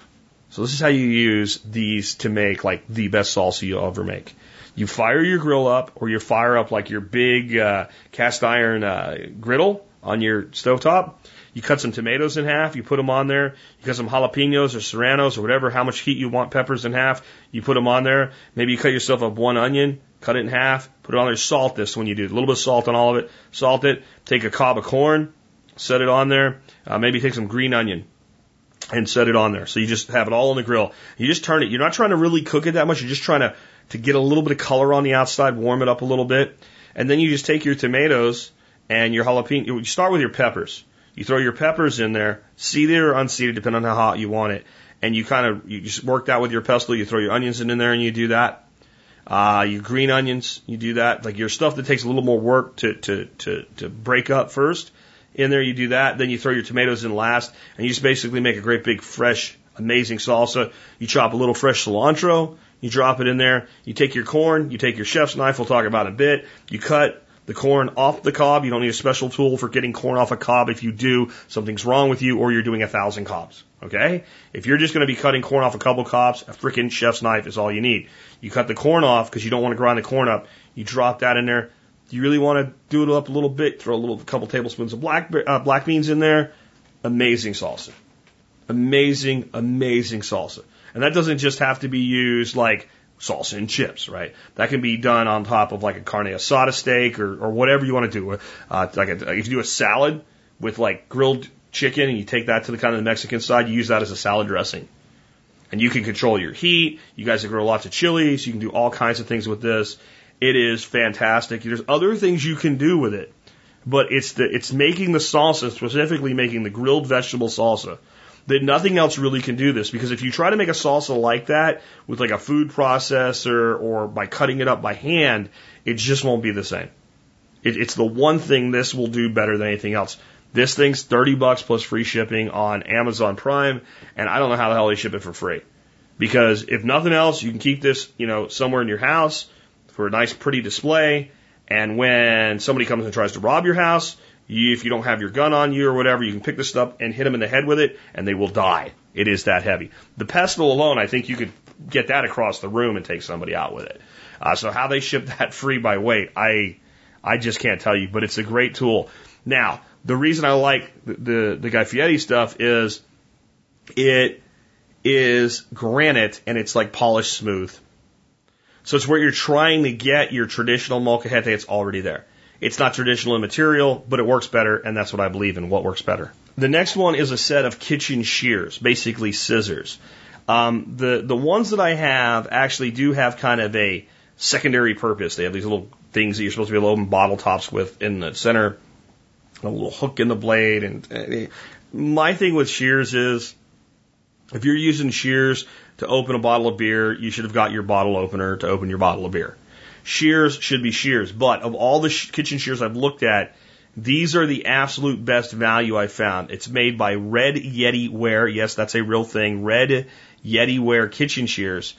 So this is how you use these to make like the best salsa you'll ever make. You fire your grill up, or you fire up like your big uh, cast iron uh, griddle, on your stovetop. You cut some tomatoes in half, you put them on there. You cut some jalapenos or serranos or whatever, how much heat you want peppers in half, you put them on there. Maybe you cut yourself up one onion, cut it in half, put it on there. Salt this when you do. A little bit of salt on all of it. Salt it. Take a cob of corn, set it on there. Uh, maybe take some green onion and set it on there. So you just have it all on the grill. You just turn it. You're not trying to really cook it that much. You're just trying to, to get a little bit of color on the outside, warm it up a little bit. And then you just take your tomatoes and your jalapeno. You start with your peppers. You throw your peppers in there, seeded or unseeded, depending on how hot you want it. And you kind of, you just work that with your pestle. You throw your onions in, there and you do that. Uh, your green onions, you do that. Like your stuff that takes a little more work to, to, to, to break up first, in there. You do that, then you throw your tomatoes in last, and you just basically make a great big fresh, amazing salsa. You chop a little fresh cilantro, you drop it in there. You take your corn, you take your chef's knife. We'll talk about in a bit. You cut the corn off the cob. You don't need a special tool for getting corn off a cob. If you do, something's wrong with you or you're doing a thousand cobs. Okay? If you're just going to be cutting corn off a couple cobs, a freaking chef's knife is all you need. You cut the corn off because you don't want to grind the corn up. You drop that in there. You really want to do it up a little bit. Throw a little, a couple tablespoons of black, uh, black beans in there. Amazing salsa. Amazing, amazing salsa. And that doesn't just have to be used like salsa and chips, right? That can be done on top of like a carne asada steak or, or whatever you want to do. Uh, like a, if you do a salad with like grilled chicken and you take that to the kind of the Mexican side, you use that as a salad dressing. And you can control your heat. You guys grow lots of chilies. You can do all kinds of things with this. It is fantastic. There's other things you can do with it, but it's the it's making the salsa, specifically making the grilled vegetable salsa that nothing else really can do this because if you try to make a salsa like that with like a food processor or by cutting it up by hand, it just won't be the same. It, it's the one thing this will do better than anything else. This thing's 30 bucks plus free shipping on Amazon Prime, and I don't know how the hell they ship it for free. Because if nothing else, you can keep this, you know, somewhere in your house for a nice pretty display, and when somebody comes and tries to rob your house, if you don't have your gun on you or whatever, you can pick this up and hit them in the head with it, and they will die. It is that heavy. The pestle alone, I think you could get that across the room and take somebody out with it. Uh, so how they ship [laughs] that free by weight, I I just can't tell you, but it's a great tool. Now, the reason I like the the, the Guy Fieri stuff is it is granite and it's like polished smooth. So it's where you're trying to get your traditional molcajete, it's already there. It's not traditional in material, but it works better, and that's what I believe in, what works better. The next one is a set of kitchen shears, basically scissors. Um, the, the ones that I have actually do have kind of a secondary purpose. They have these little things that you're supposed to be loading bottle tops with in the center, a little hook in the blade. And uh, my thing with shears is if you're using shears to open a bottle of beer, you should have got your bottle opener to open your bottle of beer. Shears should be shears, but of all the sh- kitchen shears I've looked at, these are the absolute best value I've found. It's made by Red Yeti Ware. Yes, that's a real thing. Red Yeti Ware kitchen shears.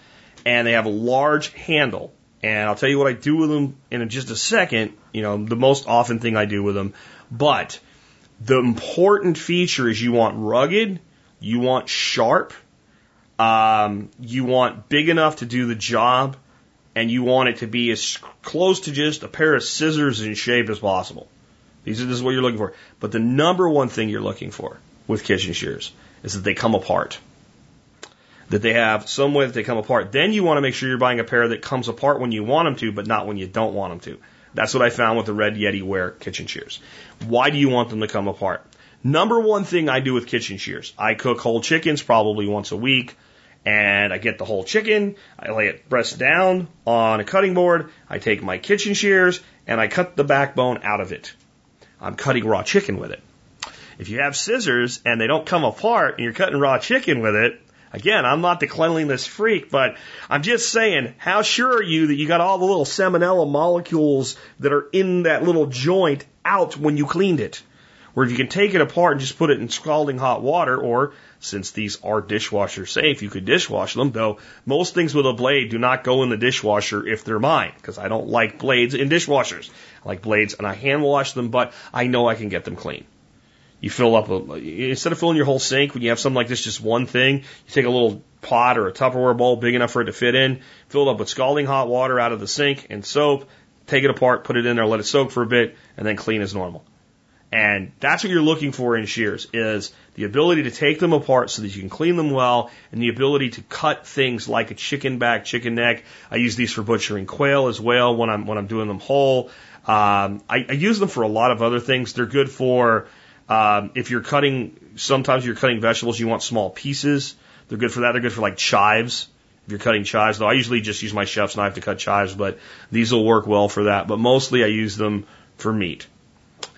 And they have a large handle. And I'll tell you what I do with them in just a second. You know, the most often thing I do with them. But the important feature is you want rugged, you want sharp, um, you want big enough to do the job, and you want it to be as close to just a pair of scissors in shape as possible. These are, this is what you're looking for. But the number one thing you're looking for with kitchen shears is that they come apart. That they have some way that they come apart. Then you want to make sure you're buying a pair that comes apart when you want them to, but not when you don't want them to. That's what I found with the Red Yeti Ware kitchen shears. Why do you want them to come apart? Number one thing I do with kitchen shears, I cook whole chickens probably once a week and I get the whole chicken, I lay it breast down on a cutting board, I take my kitchen shears, and I cut the backbone out of it. I'm cutting raw chicken with it. If you have scissors and they don't come apart and you're cutting raw chicken with it, again, I'm not the cleanliness freak, but I'm just saying, how sure are you that you got all the little salmonella molecules that are in that little joint out when you cleaned it? Where you can take it apart and just put it in scalding hot water, or since these are dishwasher safe, you could dishwash them, though most things with a blade do not go in the dishwasher if they're mine, because I don't like blades in dishwashers. I like blades and I hand wash them, but I know I can get them clean. You fill up a, instead of filling your whole sink, when you have something like this, just one thing, you take a little pot or a Tupperware bowl big enough for it to fit in, fill it up with scalding hot water out of the sink and soap, take it apart, put it in there, let it soak for a bit, and then clean as normal. And that's what you're looking for in shears is the ability to take them apart so that you can clean them well and the ability to cut things like a chicken back, chicken neck. I use these for butchering quail as well when I'm, when I'm doing them whole. Um, I, I use them for a lot of other things. They're good for, um, if you're cutting, sometimes you're cutting vegetables, you want small pieces. They're good for that. They're good for like chives. If you're cutting chives, though, I usually just use my chef's knife to cut chives, but these will work well for that. But mostly I use them for meat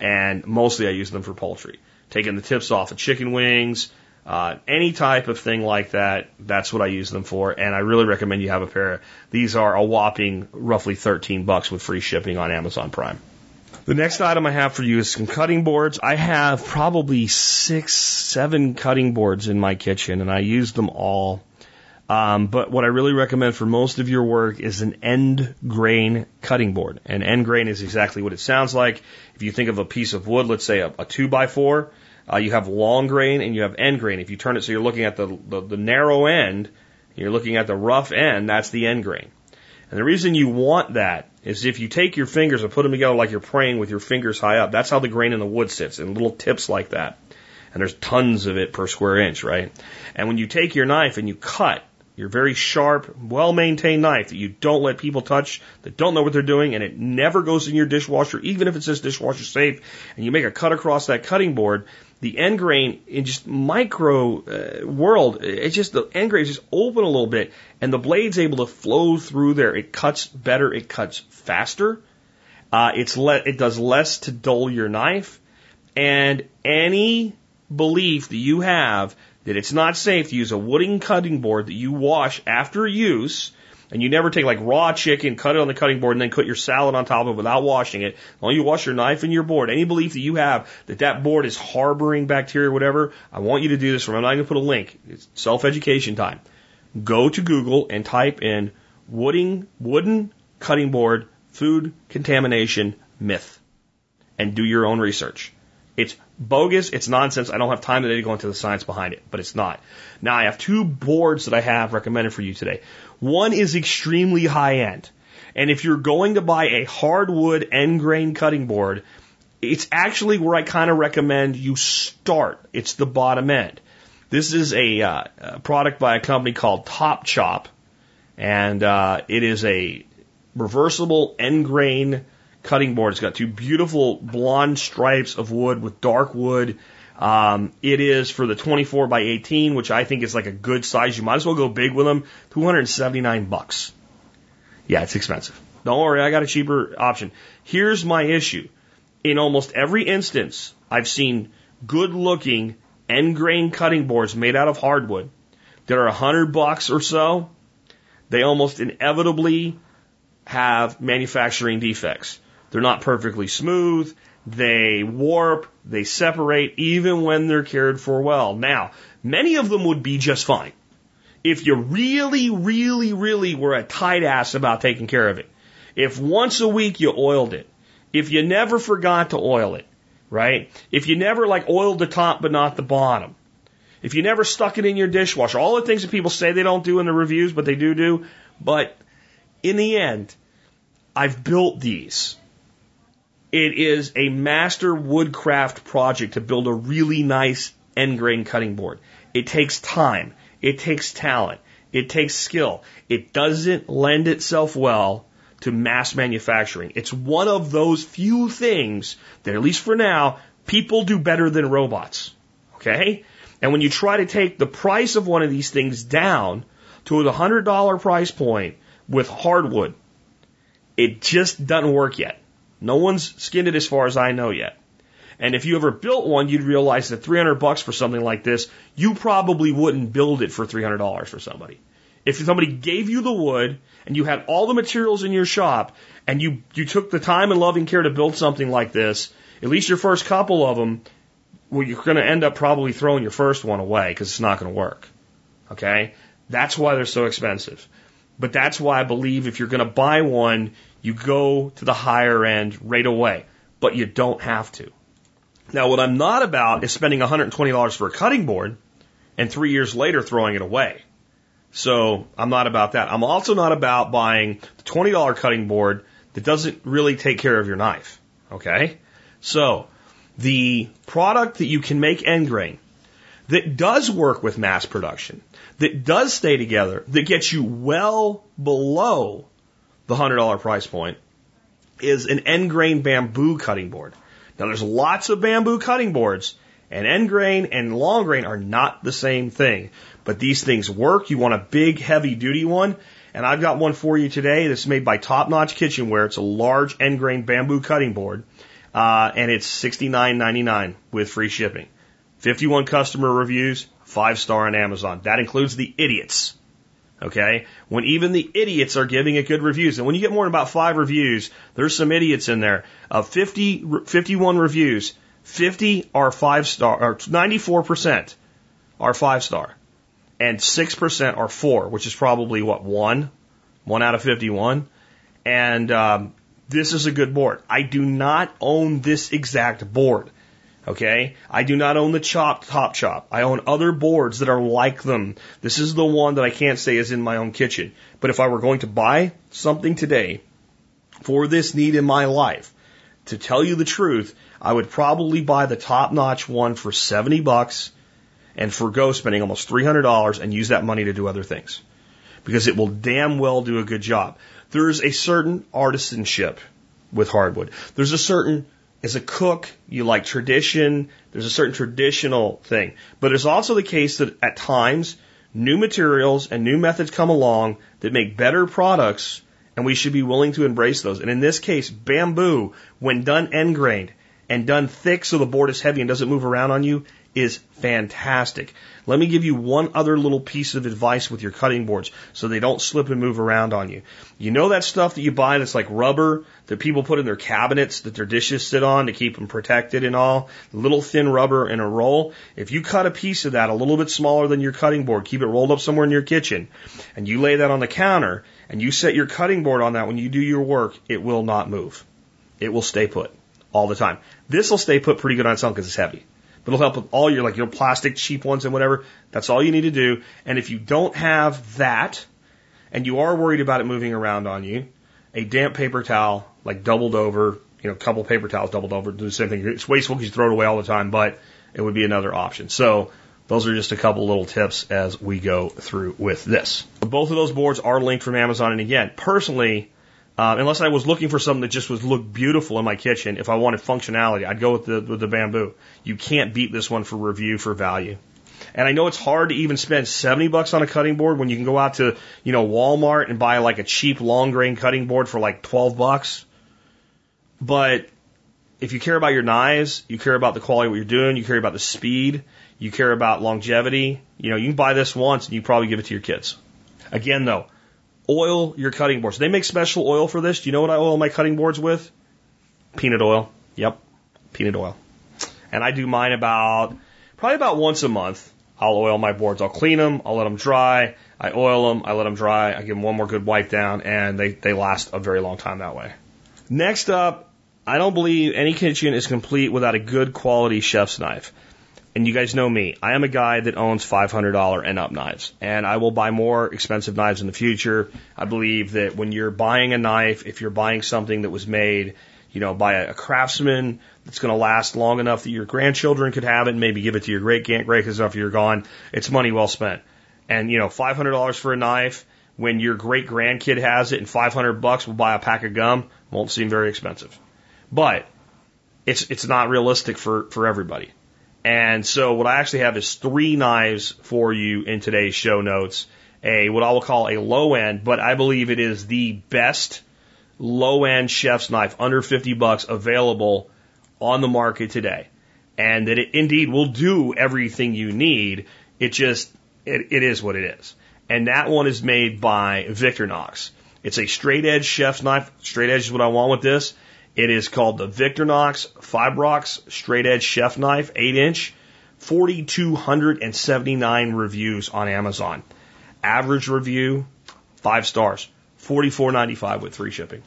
and mostly I use them for poultry. Taking the tips off of chicken wings, uh, any type of thing like that, that's what I use them for. And I really recommend you have a pair. These are a whopping roughly 13 bucks with free shipping on Amazon Prime. The next item I have for you is some cutting boards. I have probably six, seven cutting boards in my kitchen, and I use them all. Um, but what I really recommend for most of your work is an end grain cutting board. And end grain is exactly what it sounds like. If you think of a piece of wood, let's say a, a two by four, uh, you have long grain and you have end grain. If you turn it so you're looking at the, the, the narrow end, you're looking at the rough end, that's the end grain. And the reason you want that is if you take your fingers and put them together like you're praying with your fingers high up, that's how the grain in the wood sits in little tips like that. And there's tons of it per square inch, right? And when you take your knife and you cut, your very sharp, well maintained knife that you don't let people touch, that don't know what they're doing, and it never goes in your dishwasher, even if it says dishwasher safe, and you make a cut across that cutting board, the end grain in just micro uh, world, it's just the end grain is just open a little bit, and the blade's able to flow through there. It cuts better, it cuts faster. Uh, it's le- it does less to dull your knife, and any belief that you have that it's not safe to use a wooden cutting board that you wash after use, and you never take like raw chicken, cut it on the cutting board, and then cut your salad on top of it without washing it. Only you wash your knife and your board. Any belief that you have that that board is harboring bacteria or whatever, I want you to do this. I'm not going to put a link. It's self-education time. Go to Google and type in wooden, wooden cutting board food contamination myth and do your own research. It's bogus. It's nonsense. I don't have time today to go into the science behind it, but it's not. Now I have two boards that I have recommended for you today. One is extremely high end. And if you're going to buy a hardwood end grain cutting board, it's actually where I kind of recommend you start. It's the bottom end. This is a, uh, a product by a company called Top Chop, and uh, it is a reversible end grain cutting board. It's got two beautiful blonde stripes of wood with dark wood. Um, it is for the 24 by 18, which I think is like a good size. You might as well go big with them. 279 bucks. Yeah, it's expensive. Don't worry, I got a cheaper option. Here's my issue. In almost every instance, I've seen good looking end grain cutting boards made out of hardwood that are a hundred bucks or so. They almost inevitably have manufacturing defects. They're not perfectly smooth. They warp. They separate even when they're cared for well. Now, many of them would be just fine. If you really, really, really were a tight ass about taking care of it. If once a week you oiled it. If you never forgot to oil it, right? If you never like oiled the top but not the bottom. If you never stuck it in your dishwasher. All the things that people say they don't do in the reviews, but they do do. But in the end, I've built these. It is a master woodcraft project to build a really nice end grain cutting board. It takes time. It takes talent. It takes skill. It doesn't lend itself well to mass manufacturing. It's one of those few things that, at least for now, people do better than robots. Okay? And when you try to take the price of one of these things down to the $100 price point with hardwood, it just doesn't work yet. No one's skinned it as far as I know yet. And if you ever built one, you'd realize that 300 bucks for something like this, you probably wouldn't build it for $300 for somebody. If somebody gave you the wood and you had all the materials in your shop and you, you took the time and loving care to build something like this, at least your first couple of them, well, you're going to end up probably throwing your first one away because it's not going to work. Okay? That's why they're so expensive. But that's why I believe if you're going to buy one, you go to the higher end right away. But you don't have to. Now, what I'm not about is spending $120 for a cutting board and three years later throwing it away. So I'm not about that. I'm also not about buying the $20 cutting board that doesn't really take care of your knife. Okay? So the product that you can make end grain that does work with mass production, that does stay together, that gets you well below the $100 price point is an end grain bamboo cutting board. Now there's lots of bamboo cutting boards and end grain and long grain are not the same thing, but these things work. You want a big heavy duty one and I've got one for you today that's made by Top Notch Kitchenware. It's a large end grain bamboo cutting board. Uh, and it's $69.99 with free shipping. 51 customer reviews, five star on Amazon. That includes the idiots. Okay? When even the idiots are giving it good reviews. And when you get more than about five reviews, there's some idiots in there. Of 50, 51 reviews, 50 are five star, or 94% are five star. And 6% are four, which is probably what, one? One out of 51. And, um, this is a good board. I do not own this exact board. Okay? I do not own the chop top chop. I own other boards that are like them. This is the one that I can't say is in my own kitchen. But if I were going to buy something today for this need in my life, to tell you the truth, I would probably buy the top notch one for 70 bucks and forego spending almost $300 and use that money to do other things. Because it will damn well do a good job. There's a certain artisanship with hardwood. There's a certain as a cook, you like tradition. There's a certain traditional thing. But it's also the case that at times, new materials and new methods come along that make better products, and we should be willing to embrace those. And in this case, bamboo, when done end grained and done thick so the board is heavy and doesn't move around on you, is fantastic. Let me give you one other little piece of advice with your cutting boards so they don't slip and move around on you. You know that stuff that you buy that's like rubber that people put in their cabinets that their dishes sit on to keep them protected and all? Little thin rubber in a roll. If you cut a piece of that a little bit smaller than your cutting board, keep it rolled up somewhere in your kitchen, and you lay that on the counter and you set your cutting board on that when you do your work, it will not move. It will stay put all the time. This will stay put pretty good on its own because it's heavy. But it'll help with all your like your plastic cheap ones and whatever. That's all you need to do. And if you don't have that, and you are worried about it moving around on you, a damp paper towel, like doubled over, you know, a couple paper towels doubled over, do the same thing. It's wasteful because you throw it away all the time, but it would be another option. So those are just a couple little tips as we go through with this. Both of those boards are linked from Amazon. And again, personally, uh, unless I was looking for something that just was look beautiful in my kitchen, if I wanted functionality, I'd go with the with the bamboo. You can't beat this one for review for value. And I know it's hard to even spend 70 bucks on a cutting board when you can go out to, you know, Walmart and buy like a cheap long grain cutting board for like 12 bucks. But if you care about your knives, you care about the quality of what you're doing, you care about the speed, you care about longevity, you know, you can buy this once and you probably give it to your kids. Again though, oil your cutting boards. They make special oil for this. Do you know what I oil my cutting boards with? Peanut oil. Yep. Peanut oil. And I do mine about, probably about once a month. I'll oil my boards. I'll clean them. I'll let them dry. I oil them. I let them dry. I give them one more good wipe down and they, they last a very long time that way. Next up, I don't believe any kitchen is complete without a good quality chef's knife and you guys know me, I am a guy that owns $500 and up knives, and I will buy more expensive knives in the future. I believe that when you're buying a knife, if you're buying something that was made, you know, by a craftsman that's going to last long enough that your grandchildren could have it, and maybe give it to your great great grandkids after you're gone, it's money well spent. And you know, $500 for a knife when your great grandkid has it, and 500 bucks will buy a pack of gum won't seem very expensive. But it's it's not realistic for for everybody. And so what I actually have is three knives for you in today's show notes. A, what I will call a low end, but I believe it is the best low end chef's knife under 50 bucks available on the market today. And that it indeed will do everything you need. It just, it, it is what it is. And that one is made by Victorinox. It's a straight edge chef's knife. Straight edge is what I want with this. It is called the Victorinox Fibrox Straight Edge Chef Knife, 8 inch, 4,279 reviews on Amazon. Average review, 5 stars, 44.95 with free shipping.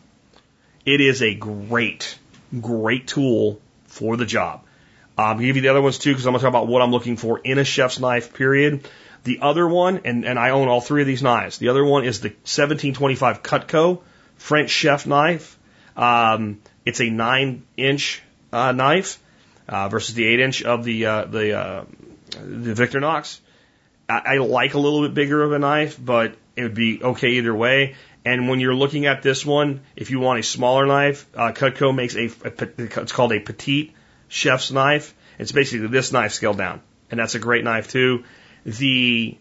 It is a great, great tool for the job. Um, I'll give you the other ones too because I'm going to talk about what I'm looking for in a chef's knife, period. The other one, and, and I own all three of these knives. The other one is the 1725 Cutco French chef knife. Um, it's a nine inch uh, knife uh, versus the eight inch of the uh, the uh, the Victorinox. I, I like a little bit bigger of a knife, but it would be okay either way. And when you're looking at this one, if you want a smaller knife, uh, Cutco makes a, a it's called a petite chef's knife. It's basically this knife scaled down, and that's a great knife too. The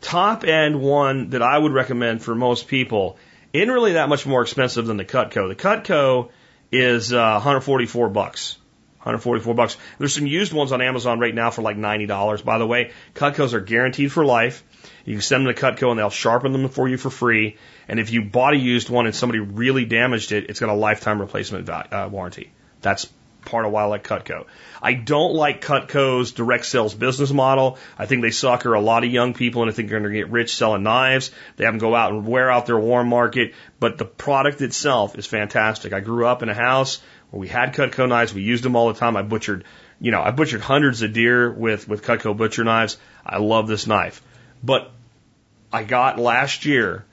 top end one that I would recommend for most people isn't really that much more expensive than the Cutco. The Cutco is uh, 144 bucks. 144 bucks. There's some used ones on Amazon right now for like $90. By the way, Cutcos are guaranteed for life. You can send them to Cutco and they'll sharpen them for you for free. And if you bought a used one and somebody really damaged it, it's got a lifetime replacement value, uh, warranty. That's part of why I like Cutco. I don't like Cutco's direct sales business model. I think they sucker a lot of young people and I think they're going to get rich selling knives. They have them go out and wear out their warm market, but the product itself is fantastic. I grew up in a house where we had Cutco knives. We used them all the time. I butchered, you know, I butchered hundreds of deer with, with Cutco butcher knives. I love this knife. But I got last year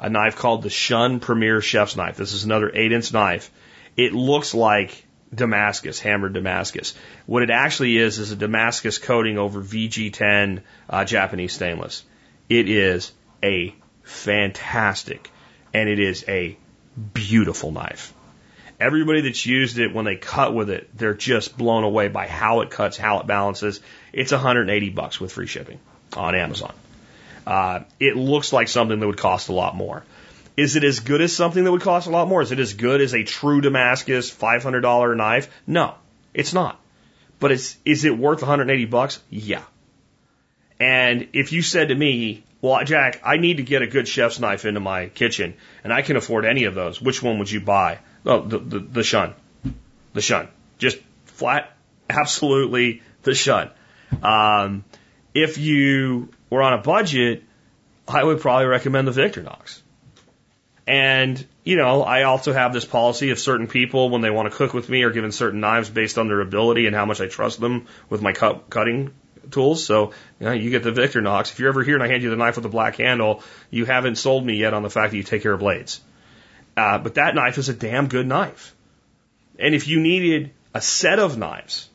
a knife called the Shun Premier Chef's Knife. This is another eight inch knife. It looks like Damascus, hammered Damascus. What it actually is is a Damascus coating over VG10 uh, Japanese stainless. It is a fantastic and it is a beautiful knife. Everybody that's used it when they cut with it, they're just blown away by how it cuts, how it balances. It's 180 bucks with free shipping on Amazon. Uh, it looks like something that would cost a lot more. Is it as good as something that would cost a lot more? Is it as good as a true Damascus $500 knife? No, it's not. But it's, is it worth 180 bucks? Yeah. And if you said to me, well, Jack, I need to get a good chef's knife into my kitchen and I can afford any of those, which one would you buy? Oh, the, the, the shun. The shun. Just flat, [laughs] absolutely the shun. Um, if you were on a budget, I would probably recommend the Victorinox. And, you know, I also have this policy of certain people when they want to cook with me are given certain knives based on their ability and how much I trust them with my cut, cutting tools. So, you know, you get the Victorinox. If you're ever here and I hand you the knife with the black handle, you haven't sold me yet on the fact that you take care of blades. Uh, but that knife is a damn good knife. And if you needed a set of knives,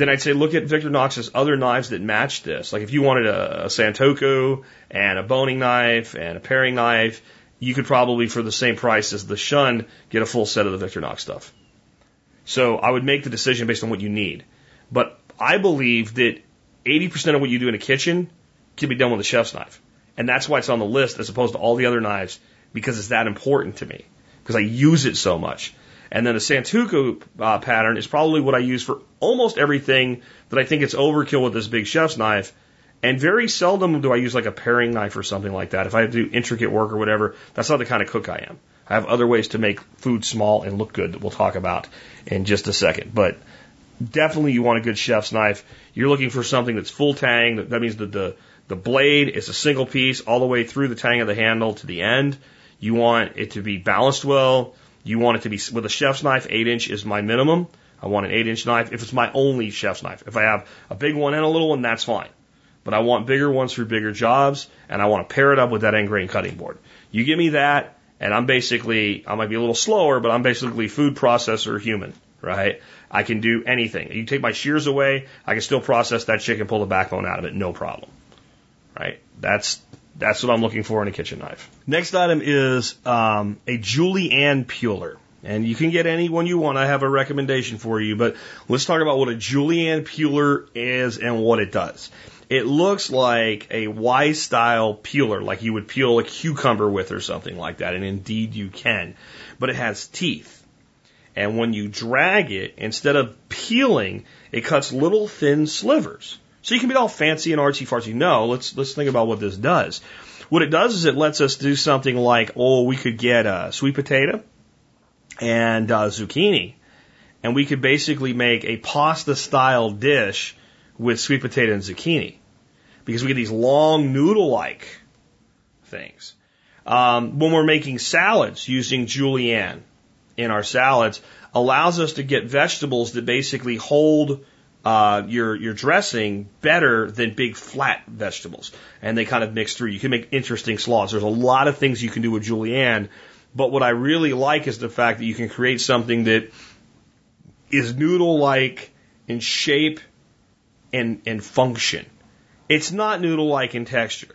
then I'd say look at Victorinox's other knives that match this. Like if you wanted a, a Santoku and a boning knife and a paring knife, you could probably for the same price as the Shun get a full set of the Victorinox stuff. So I would make the decision based on what you need. But I believe that 80% of what you do in a kitchen can be done with a chef's knife. And that's why it's on the list as opposed to all the other knives because it's that important to me because I use it so much. And then the Santoku uh, pattern is probably what I use for almost everything that I think it's overkill with this big chef's knife. And very seldom do I use like a paring knife or something like that. If I do intricate work or whatever, that's not the kind of cook I am. I have other ways to make food small and look good that we'll talk about in just a second. But definitely you want a good chef's knife. You're looking for something that's full tang. That means that the, the blade is a single piece all the way through the tang of the handle to the end. You want it to be balanced well. You want it to be with a chef's knife, eight inch is my minimum. I want an eight inch knife if it's my only chef's knife. If I have a big one and a little one, that's fine. But I want bigger ones for bigger jobs, and I want to pair it up with that end grain cutting board. You give me that, and I'm basically, I might be a little slower, but I'm basically food processor human, right? I can do anything. You take my shears away, I can still process that chicken, pull the backbone out of it, no problem, right? That's that's what I'm looking for in a kitchen knife. Next item is um, a Julienne Peeler. And you can get any one you want. I have a recommendation for you, but let's talk about what a Julienne peeler is and what it does. It looks like a Y style peeler, like you would peel a cucumber with or something like that, and indeed you can. But it has teeth. And when you drag it, instead of peeling, it cuts little thin slivers. So you can be all fancy and artsy fartsy. No, let's let's think about what this does. What it does is it lets us do something like, oh, we could get a sweet potato and uh, zucchini, and we could basically make a pasta style dish with sweet potato and zucchini because we get these long noodle like things. Um, when we're making salads using julienne in our salads, allows us to get vegetables that basically hold uh, your your dressing better than big flat vegetables, and they kind of mix through. You can make interesting slaws. There's a lot of things you can do with julienne, but what I really like is the fact that you can create something that is noodle like in shape and and function. It's not noodle like in texture.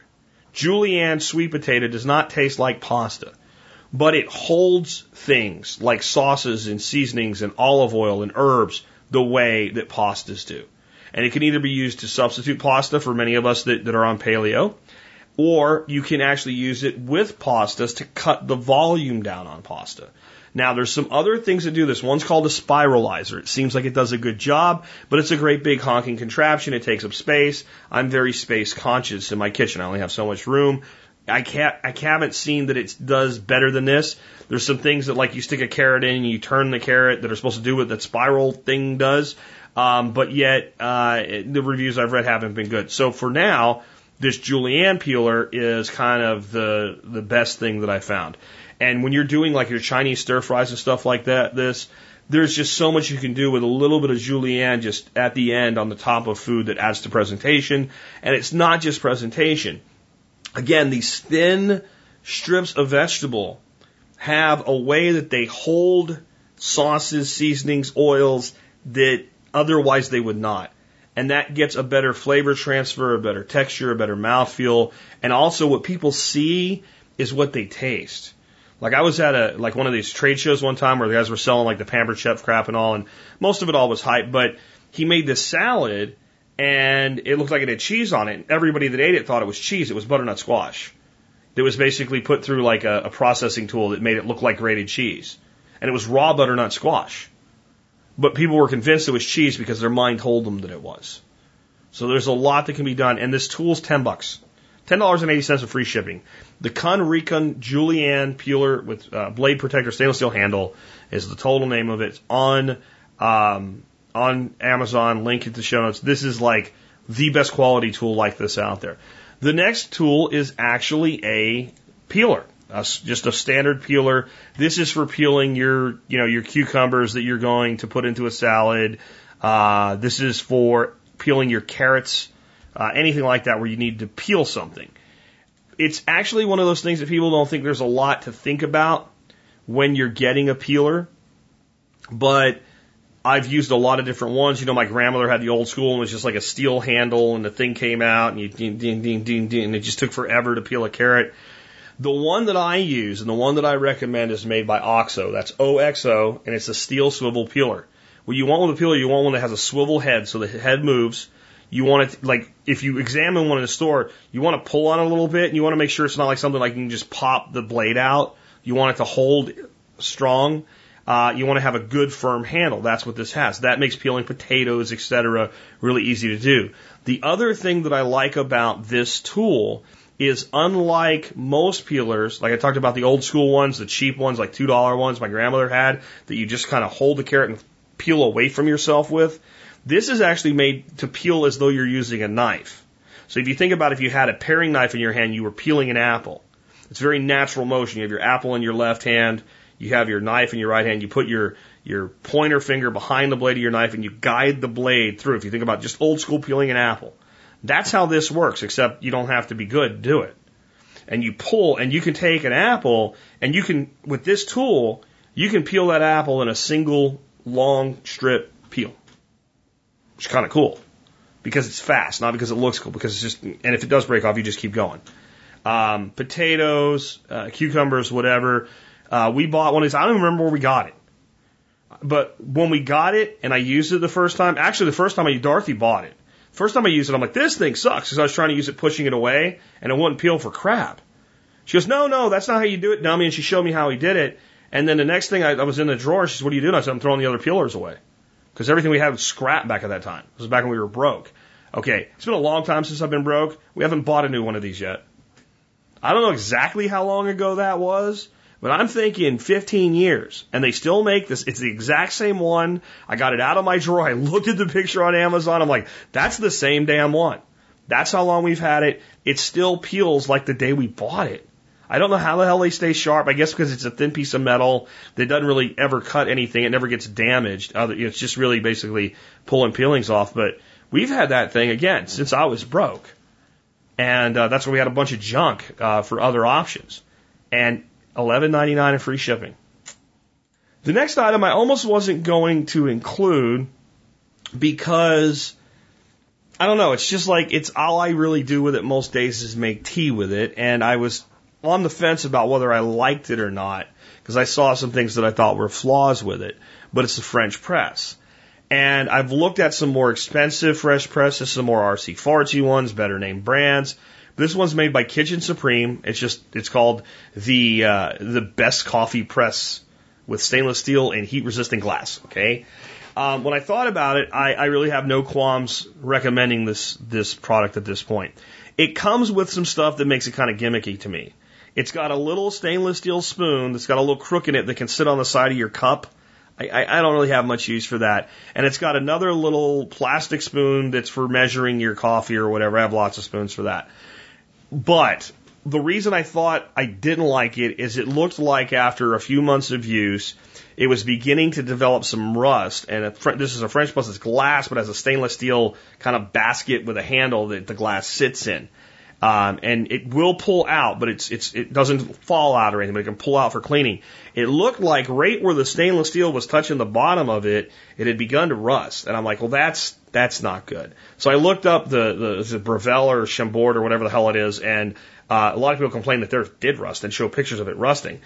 Julienne sweet potato does not taste like pasta, but it holds things like sauces and seasonings and olive oil and herbs the way that pastas do. And it can either be used to substitute pasta for many of us that, that are on paleo, or you can actually use it with pastas to cut the volume down on pasta. Now, there's some other things that do this. One's called a spiralizer. It seems like it does a good job, but it's a great big honking contraption. It takes up space. I'm very space conscious in my kitchen. I only have so much room. I can't, I haven't seen that it does better than this. There's some things that like you stick a carrot in and you turn the carrot that are supposed to do what that spiral thing does. Um, but yet, uh, the reviews I've read haven't been good. So for now, this julienne peeler is kind of the, the best thing that I found. And when you're doing like your Chinese stir fries and stuff like that, this, there's just so much you can do with a little bit of julienne just at the end on the top of food that adds to presentation. And it's not just presentation. Again, these thin strips of vegetable have a way that they hold sauces, seasonings, oils that otherwise they would not. And that gets a better flavor transfer, a better texture, a better mouthfeel. And also what people see is what they taste. Like I was at a like one of these trade shows one time where the guys were selling like the pampered chef crap and all, and most of it all was hype. But he made this salad, and it looked like it had cheese on it. Everybody that ate it thought it was cheese. It was butternut squash. It was basically put through like a, a processing tool that made it look like grated cheese, and it was raw butternut squash. But people were convinced it was cheese because their mind told them that it was. So there's a lot that can be done, and this tool's ten bucks. $10.80 of free shipping. The Kuhn Rikon Julienne Peeler with uh, blade protector stainless steel handle is the total name of it. It's on, um, on Amazon, link in the show notes. This is like the best quality tool like this out there. The next tool is actually a peeler. A, just a standard peeler. This is for peeling your, you know, your cucumbers that you're going to put into a salad. Uh, this is for peeling your carrots uh, anything like that where you need to peel something. It's actually one of those things that people don't think there's a lot to think about when you're getting a peeler, but I've used a lot of different ones. You know, my grandmother had the old school and it was just like a steel handle and the thing came out and you ding, ding, ding, ding, ding, and it just took forever to peel a carrot. The one that I use and the one that I recommend is made by OXO. That's OXO and it's a steel swivel peeler. What you want with a peeler, you want one that has a swivel head so the head moves you want to like if you examine one in a store, you want to pull on it a little bit, and you want to make sure it's not like something like you can just pop the blade out. You want it to hold strong. Uh, you want to have a good firm handle. That's what this has. That makes peeling potatoes, etc., really easy to do. The other thing that I like about this tool is unlike most peelers, like I talked about the old school ones, the cheap ones, like two dollar ones my grandmother had, that you just kind of hold the carrot and peel away from yourself with. This is actually made to peel as though you're using a knife. So if you think about if you had a paring knife in your hand, you were peeling an apple. It's very natural motion. You have your apple in your left hand, you have your knife in your right hand, you put your your pointer finger behind the blade of your knife and you guide the blade through. If you think about just old school peeling an apple, that's how this works, except you don't have to be good to do it. And you pull and you can take an apple and you can, with this tool, you can peel that apple in a single long strip peel which is kind of cool because it's fast, not because it looks cool. Because it's just, and if it does break off, you just keep going. Um, potatoes, uh, cucumbers, whatever. Uh, we bought one of these. I don't even remember where we got it, but when we got it and I used it the first time, actually the first time I Dorothy bought it. First time I used it, I'm like, this thing sucks because I was trying to use it pushing it away and it wouldn't peel for crap. She goes, no, no, that's not how you do it, dummy. And she showed me how he did it. And then the next thing I, I was in the drawer. She says, what are you doing? I said, I'm throwing the other peelers away because everything we had was scrap back at that time. This was back when we were broke. Okay, it's been a long time since I've been broke. We haven't bought a new one of these yet. I don't know exactly how long ago that was, but I'm thinking 15 years, and they still make this. It's the exact same one. I got it out of my drawer. I looked at the picture on Amazon. I'm like, that's the same damn one. That's how long we've had it. It still peels like the day we bought it. I don't know how the hell they stay sharp. I guess because it's a thin piece of metal that doesn't really ever cut anything. It never gets damaged. It's just really basically pulling peelings off. But we've had that thing again since I was broke, and uh, that's where we had a bunch of junk uh, for other options, and eleven ninety nine and free shipping. The next item I almost wasn't going to include because I don't know. It's just like it's all I really do with it most days is make tea with it, and I was on the fence about whether I liked it or not because I saw some things that I thought were flaws with it, but it's a French press. And I've looked at some more expensive French presses, some more RC Fartsy ones, better name brands. This one's made by Kitchen Supreme. It's just it's called the uh, the best coffee press with stainless steel and heat resistant glass. Okay. Um, when I thought about it, I, I really have no qualms recommending this this product at this point. It comes with some stuff that makes it kind of gimmicky to me. It's got a little stainless steel spoon that's got a little crook in it that can sit on the side of your cup. I, I, I don't really have much use for that. And it's got another little plastic spoon that's for measuring your coffee or whatever. I have lots of spoons for that. But the reason I thought I didn't like it is it looked like after a few months of use, it was beginning to develop some rust. And a, this is a French press, it's glass, but has a stainless steel kind of basket with a handle that the glass sits in. Um, and it will pull out, but it's, it's, it doesn't fall out or anything, but it can pull out for cleaning. It looked like right where the stainless steel was touching the bottom of it, it had begun to rust. And I'm like, well, that's, that's not good. So I looked up the, the, the Breville or Chambord or whatever the hell it is, and uh, a lot of people complain that theirs did rust and show pictures of it rusting.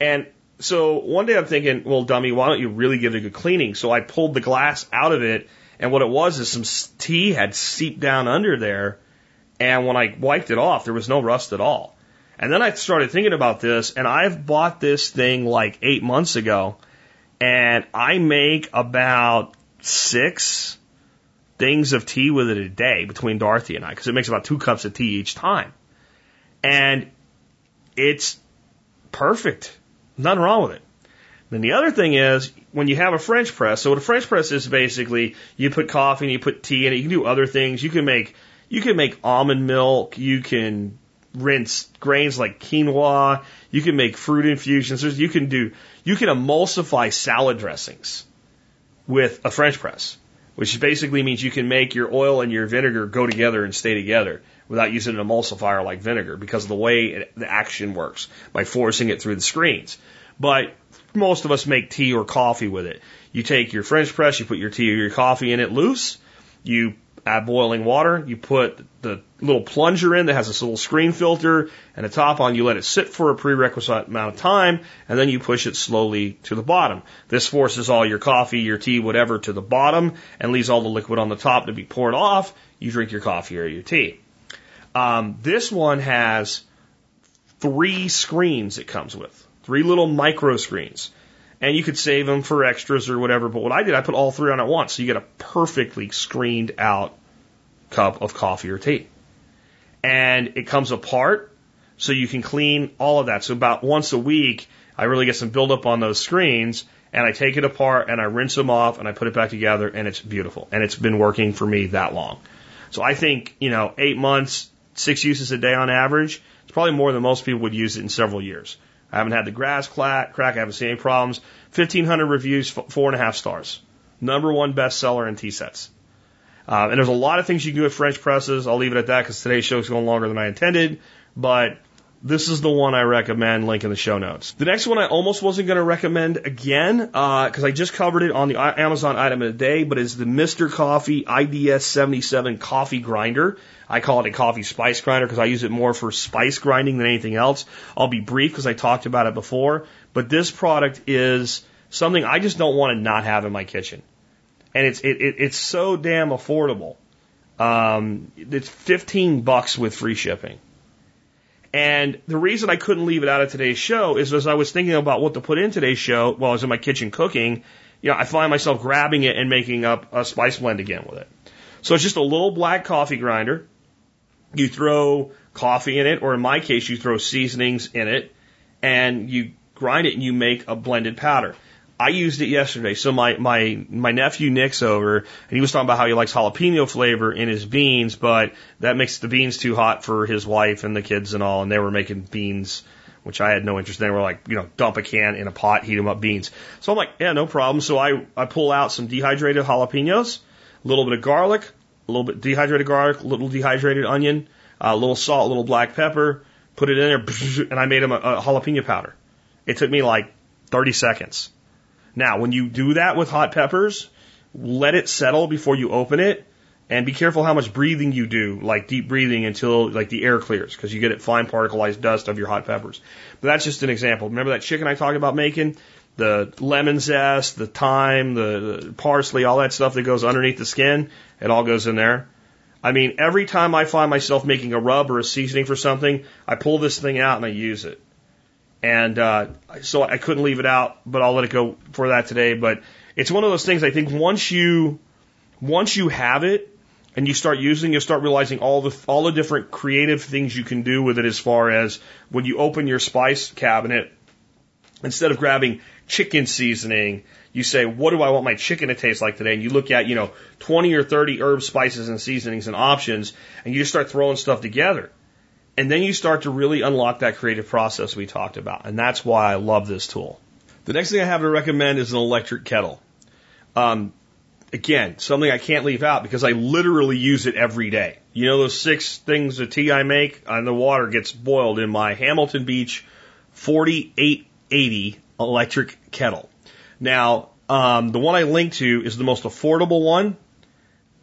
And so one day I'm thinking, well, dummy, why don't you really give it a good cleaning? So I pulled the glass out of it, and what it was is some tea had seeped down under there, and when I wiped it off, there was no rust at all. And then I started thinking about this, and I've bought this thing like eight months ago, and I make about six things of tea with it a day between Dorothy and I, because it makes about two cups of tea each time. And it's perfect. Nothing wrong with it. Then the other thing is when you have a French press. So what a French press is basically you put coffee and you put tea in it. You can do other things. You can make you can make almond milk. You can rinse grains like quinoa. You can make fruit infusions. There's, you can do you can emulsify salad dressings with a French press, which basically means you can make your oil and your vinegar go together and stay together without using an emulsifier like vinegar because of the way it, the action works by forcing it through the screens. But most of us make tea or coffee with it. You take your French press, you put your tea or your coffee in it loose, you add boiling water, you put the little plunger in that has this little screen filter and a top on, you let it sit for a prerequisite amount of time, and then you push it slowly to the bottom. This forces all your coffee, your tea, whatever to the bottom and leaves all the liquid on the top to be poured off. You drink your coffee or your tea. Um, this one has three screens it comes with, three little micro screens. And you could save them for extras or whatever. But what I did, I put all three on at once. So you get a perfectly screened out cup of coffee or tea. And it comes apart so you can clean all of that. So about once a week, I really get some buildup on those screens and I take it apart and I rinse them off and I put it back together and it's beautiful. And it's been working for me that long. So I think, you know, eight months, six uses a day on average. It's probably more than most people would use it in several years. I haven't had the grass crack. I haven't seen any problems. 1,500 reviews, four and a half stars. Number one bestseller in tea sets. Uh, and there's a lot of things you can do with French presses. I'll leave it at that because today's show is going longer than I intended. But this is the one I recommend. Link in the show notes. The next one I almost wasn't going to recommend again because uh, I just covered it on the Amazon item of the day, but it's the Mr. Coffee IDS 77 coffee grinder. I call it a coffee spice grinder because I use it more for spice grinding than anything else. I'll be brief because I talked about it before, but this product is something I just don't want to not have in my kitchen, and it's it, it it's so damn affordable. Um, it's 15 bucks with free shipping. And the reason I couldn't leave it out of today's show is as I was thinking about what to put in today's show while I was in my kitchen cooking, you know, I find myself grabbing it and making up a spice blend again with it. So it's just a little black coffee grinder. You throw coffee in it, or in my case, you throw seasonings in it, and you grind it and you make a blended powder. I used it yesterday. So my, my, my nephew Nick's over and he was talking about how he likes jalapeno flavor in his beans, but that makes the beans too hot for his wife and the kids and all. And they were making beans, which I had no interest in. They were like, you know, dump a can in a pot, heat them up beans. So I'm like, yeah, no problem. So I, I pull out some dehydrated jalapenos, a little bit of garlic, a little bit dehydrated garlic, a little dehydrated onion, a little salt, a little black pepper, put it in there, [laughs] and I made him a, a jalapeno powder. It took me like 30 seconds. Now, when you do that with hot peppers, let it settle before you open it and be careful how much breathing you do, like deep breathing until like the air clears because you get it fine particleized dust of your hot peppers. But that's just an example. Remember that chicken I talked about making? The lemon zest, the thyme, the, the parsley, all that stuff that goes underneath the skin, it all goes in there. I mean, every time I find myself making a rub or a seasoning for something, I pull this thing out and I use it. And uh, so I couldn't leave it out, but I'll let it go for that today. But it's one of those things I think once you once you have it and you start using, you start realizing all the all the different creative things you can do with it. As far as when you open your spice cabinet, instead of grabbing chicken seasoning, you say, "What do I want my chicken to taste like today?" And you look at you know 20 or 30 herbs, spices, and seasonings and options, and you just start throwing stuff together. And then you start to really unlock that creative process we talked about. And that's why I love this tool. The next thing I have to recommend is an electric kettle. Um, again, something I can't leave out because I literally use it every day. You know those six things of tea I make? And the water gets boiled in my Hamilton Beach 4880 electric kettle. Now, um, the one I linked to is the most affordable one.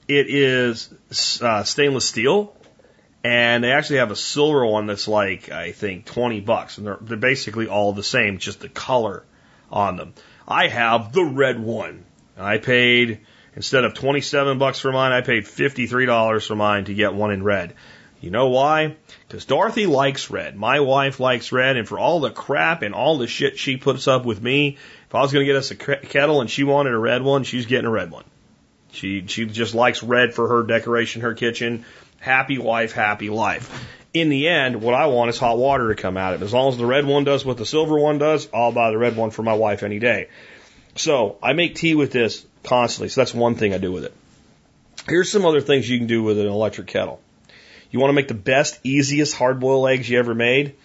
It is uh, stainless steel and they actually have a silver one that's like I think twenty bucks, and they're they're basically all the same, just the color on them. I have the red one. I paid instead of twenty seven bucks for mine, I paid fifty three dollars for mine to get one in red. You know why? Because Dorothy likes red. My wife likes red, and for all the crap and all the shit she puts up with me, if I was going to get us a kettle and she wanted a red one, she's getting a red one. She she just likes red for her decoration, her kitchen. Happy wife, happy life. In the end, what I want is hot water to come out of it. As long as the red one does what the silver one does, I'll buy the red one for my wife any day. So I make tea with this constantly. So that's one thing I do with it. Here's some other things you can do with an electric kettle. You want to make the best, easiest hard boiled eggs you ever made?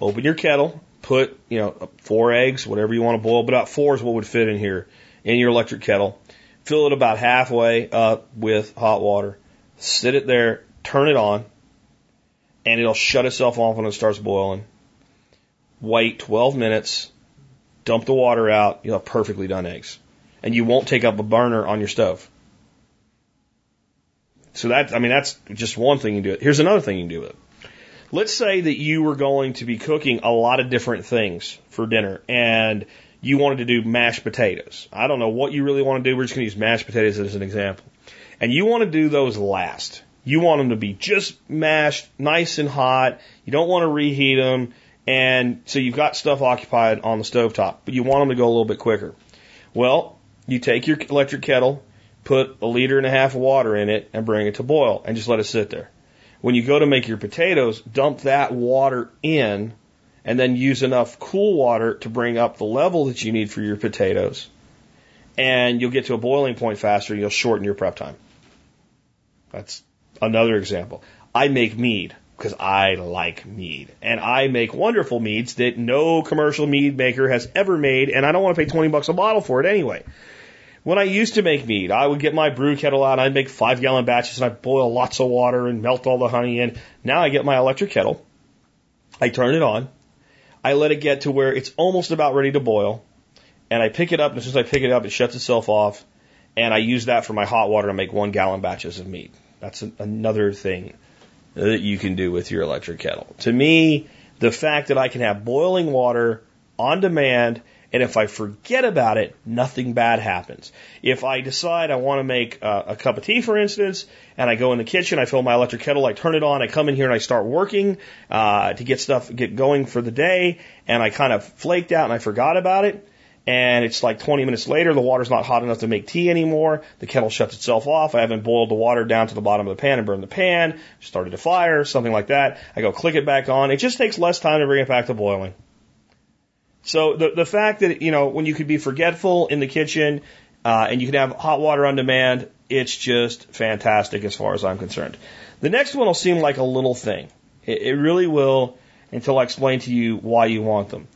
Open your kettle, put, you know, four eggs, whatever you want to boil, but about four is what would fit in here in your electric kettle. Fill it about halfway up with hot water. Sit it there, turn it on, and it'll shut itself off when it starts boiling. Wait 12 minutes, dump the water out, you'll have perfectly done eggs. And you won't take up a burner on your stove. So that, I mean, that's just one thing you do. Here's another thing you can do with it. Let's say that you were going to be cooking a lot of different things for dinner and you wanted to do mashed potatoes. I don't know what you really want to do. We're just going to use mashed potatoes as an example. And you want to do those last. You want them to be just mashed, nice and hot. You don't want to reheat them. And so you've got stuff occupied on the stove top, but you want them to go a little bit quicker. Well, you take your electric kettle, put a liter and a half of water in it, and bring it to boil, and just let it sit there. When you go to make your potatoes, dump that water in, and then use enough cool water to bring up the level that you need for your potatoes. And you'll get to a boiling point faster, you'll shorten your prep time. That's Another example. I make mead because I like mead. And I make wonderful meads that no commercial mead maker has ever made, and I don't want to pay 20 bucks a bottle for it anyway. When I used to make mead, I would get my brew kettle out, I'd make five gallon batches, and I'd boil lots of water and melt all the honey in. Now I get my electric kettle, I turn it on, I let it get to where it's almost about ready to boil, and I pick it up, and as soon as I pick it up, it shuts itself off, and I use that for my hot water to make one gallon batches of mead. That's another thing that you can do with your electric kettle. To me, the fact that I can have boiling water on demand and if I forget about it, nothing bad happens. If I decide I want to make a, a, cup of tea, for instance, and I go in the kitchen, I fill my electric kettle, I turn it on, I come in here and I start working uh, to get stuff get going for the day, and I kind of flaked out and I forgot about it, and it's like 20 minutes later, the water's not hot enough to make tea anymore. The kettle shuts itself off. I haven't boiled the water down to the bottom of the pan and burned the pan, started a fire, something like that. I go click it back on. It just takes less time to bring it back to boiling. So the the fact that you know when you could be forgetful in the kitchen uh, and you can have hot water on demand, it's just fantastic as far as I'm concerned. The next one will seem like a little thing. It, it really will until I explain to you why you want them.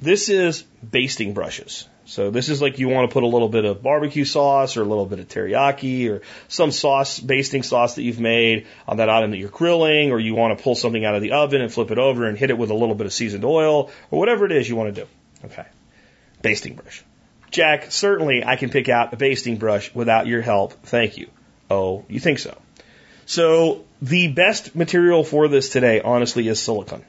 This is basting brushes. So this is like you want to put a little bit of barbecue sauce or a little bit of teriyaki or some sauce, basting sauce that you've made on that item that you're grilling, or you want to pull something out of the oven and flip it over and hit it with a little bit of seasoned oil or whatever it is you want to do. Okay. Basting brush. Jack, certainly I can pick out a basting brush without your help. Thank you. Oh, you think so? So the best material for this today, honestly, is silicone.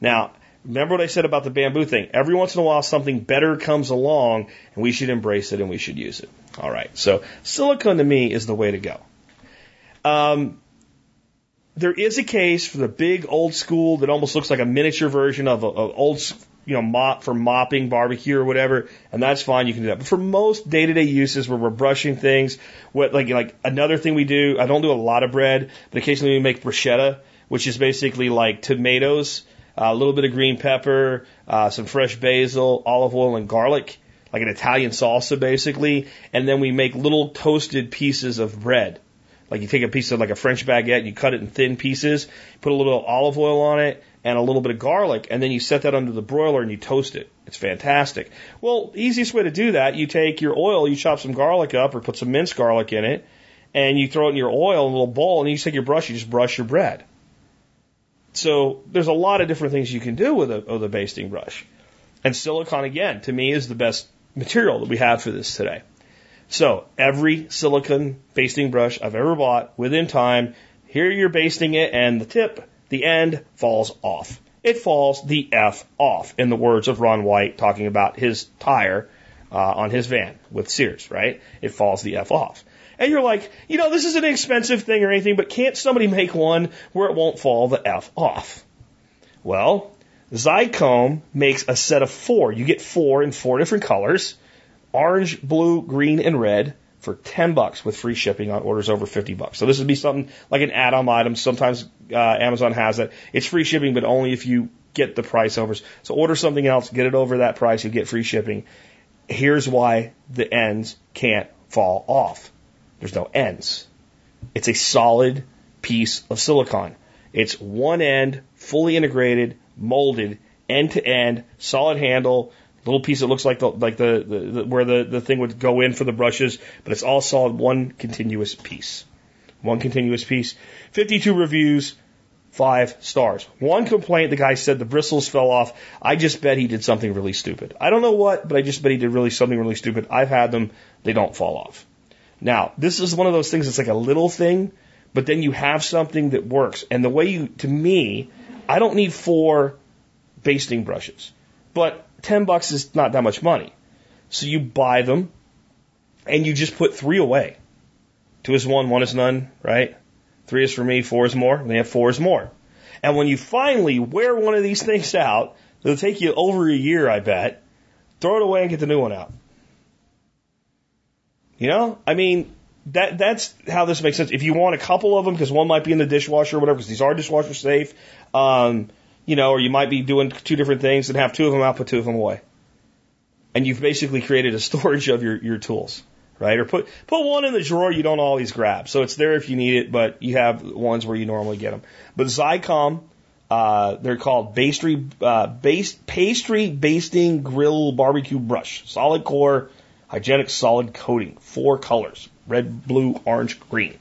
Now, Remember what I said about the bamboo thing? Every once in a while, something better comes along, and we should embrace it and we should use it. All right. So silicone to me is the way to go. Um, there is a case for the big old school that almost looks like a miniature version of an old you know, mop for mopping barbecue or whatever, and that's fine. You can do that. But for most day to day uses where we're brushing things, what like like another thing we do, I don't do a lot of bread, but occasionally we make bruschetta, which is basically like tomatoes, a little bit of green pepper, uh, some fresh basil, olive oil, and garlic, like an Italian salsa basically, and then we make little toasted pieces of bread. Like you take a piece of like a French baguette, you cut it in thin pieces, put a little olive oil on it, and a little bit of garlic, and then you set that under the broiler and you toast it. It's fantastic. Well, easiest way to do that, you take your oil, you chop some garlic up or put some minced garlic in it, and you throw it in your oil in a little bowl, and you take your brush, you just brush your bread. So there's a lot of different things you can do with a, with a basting brush. And silicone, again, to me is the best material that we have for this today. So every silicone basting brush I've ever bought within time, here you're basting it and the tip the end falls off. It falls the F off, in the words of Ron White talking about his tire uh, on his van with Sears, right? It falls the F off. And you're like, you know, this is an expensive thing or anything, but can't somebody make one where it won't fall the F off? Well, Zycomb makes a set of four. You get four in four different colors orange, blue, green, and red for 10 bucks with free shipping on orders over 50 bucks. So this would be something like an add-on item. Sometimes uh, Amazon has it. It's free shipping, but only if you get the price over. So order something else, get it over that price, you get free shipping. Here's why the ends can't fall off. There's no ends. It's a solid piece of silicon. It's one end, fully integrated, molded, end to end, solid handle, little piece that looks like the like the, the, the where the, the thing would go in for the brushes, but it's all solid one continuous piece. One continuous piece. 52 reviews, five stars. One complaint, the guy said the bristles fell off. I just bet he did something really stupid. I don't know what, but I just bet he did really something really stupid. I've had them, they don't fall off. Now, this is one of those things that's like a little thing, but then you have something that works. And the way you, to me, I don't need four basting brushes. But 10 bucks is not that much money. So you buy them and you just put three away. Two is one, one is none, right? Three is for me, four is more. And they have four is more. And when you finally wear one of these things out, it'll take you over a year, I bet. Throw it away and get the new one out. You know, I mean, that that's how this makes sense. If you want a couple of them, because one might be in the dishwasher or whatever, because these are dishwasher safe. Um, you know, or you might be doing two different things and have two of them out, put two of them away. And you've basically created a storage of your, your tools, right? Or put, put one in the drawer you don't always grab. So it's there if you need it, but you have ones where you normally get them. But Zycomb, uh, they're called pastry, uh, base, pastry basting grill barbecue brush. Solid core, hygienic solid coating. Four colors. Red, blue, orange, green.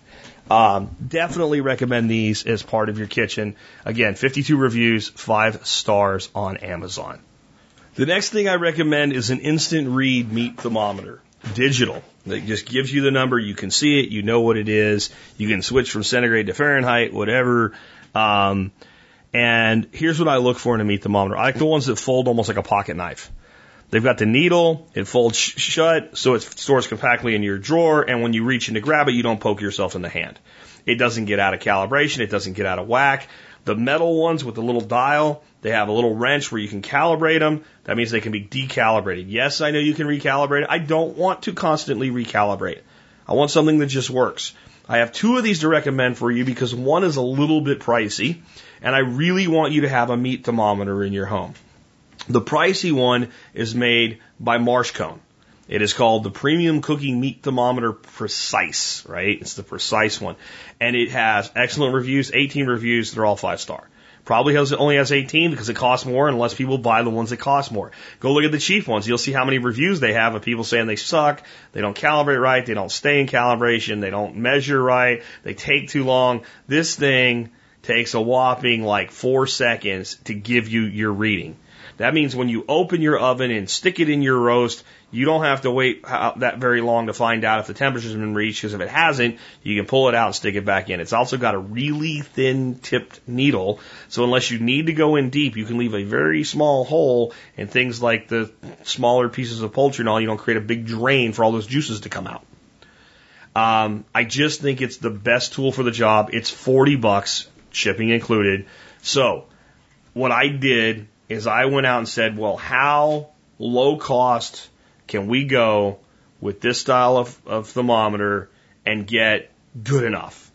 Um, definitely recommend these as part of your kitchen. Again, 52 reviews, five stars on Amazon. The next thing I recommend is an instant read meat thermometer, digital. It just gives you the number. You can see it. You know what it is. You can switch from centigrade to Fahrenheit, whatever. Um, and here's what I look for in a meat thermometer. I like the ones that fold almost like a pocket knife. They've got the needle, it folds sh- shut, so it stores compactly in your drawer, and when you reach in to grab it, you don't poke yourself in the hand. It doesn't get out of calibration, it doesn't get out of whack. The metal ones with the little dial, they have a little wrench where you can calibrate them. That means they can be decalibrated. Yes, I know you can recalibrate. I don't want to constantly recalibrate. I want something that just works. I have two of these to recommend for you because one is a little bit pricey, and I really want you to have a meat thermometer in your home. The pricey one is made by Marshcone. It is called the Premium Cooking Meat Thermometer Precise, right? It's the precise one. And it has excellent reviews, 18 reviews, they're all five star. Probably has, only has 18 because it costs more and less people buy the ones that cost more. Go look at the cheap ones. You'll see how many reviews they have of people saying they suck, they don't calibrate right, they don't stay in calibration, they don't measure right, they take too long. This thing takes a whopping like four seconds to give you your reading. That means when you open your oven and stick it in your roast, you don't have to wait that very long to find out if the temperature's been reached, because if it hasn't, you can pull it out and stick it back in. It's also got a really thin tipped needle, so unless you need to go in deep, you can leave a very small hole, and things like the smaller pieces of poultry and all, you don't create a big drain for all those juices to come out. Um, I just think it's the best tool for the job. It's 40 bucks, shipping included. So, what I did is I went out and said, well, how low cost can we go with this style of, of thermometer and get good enough?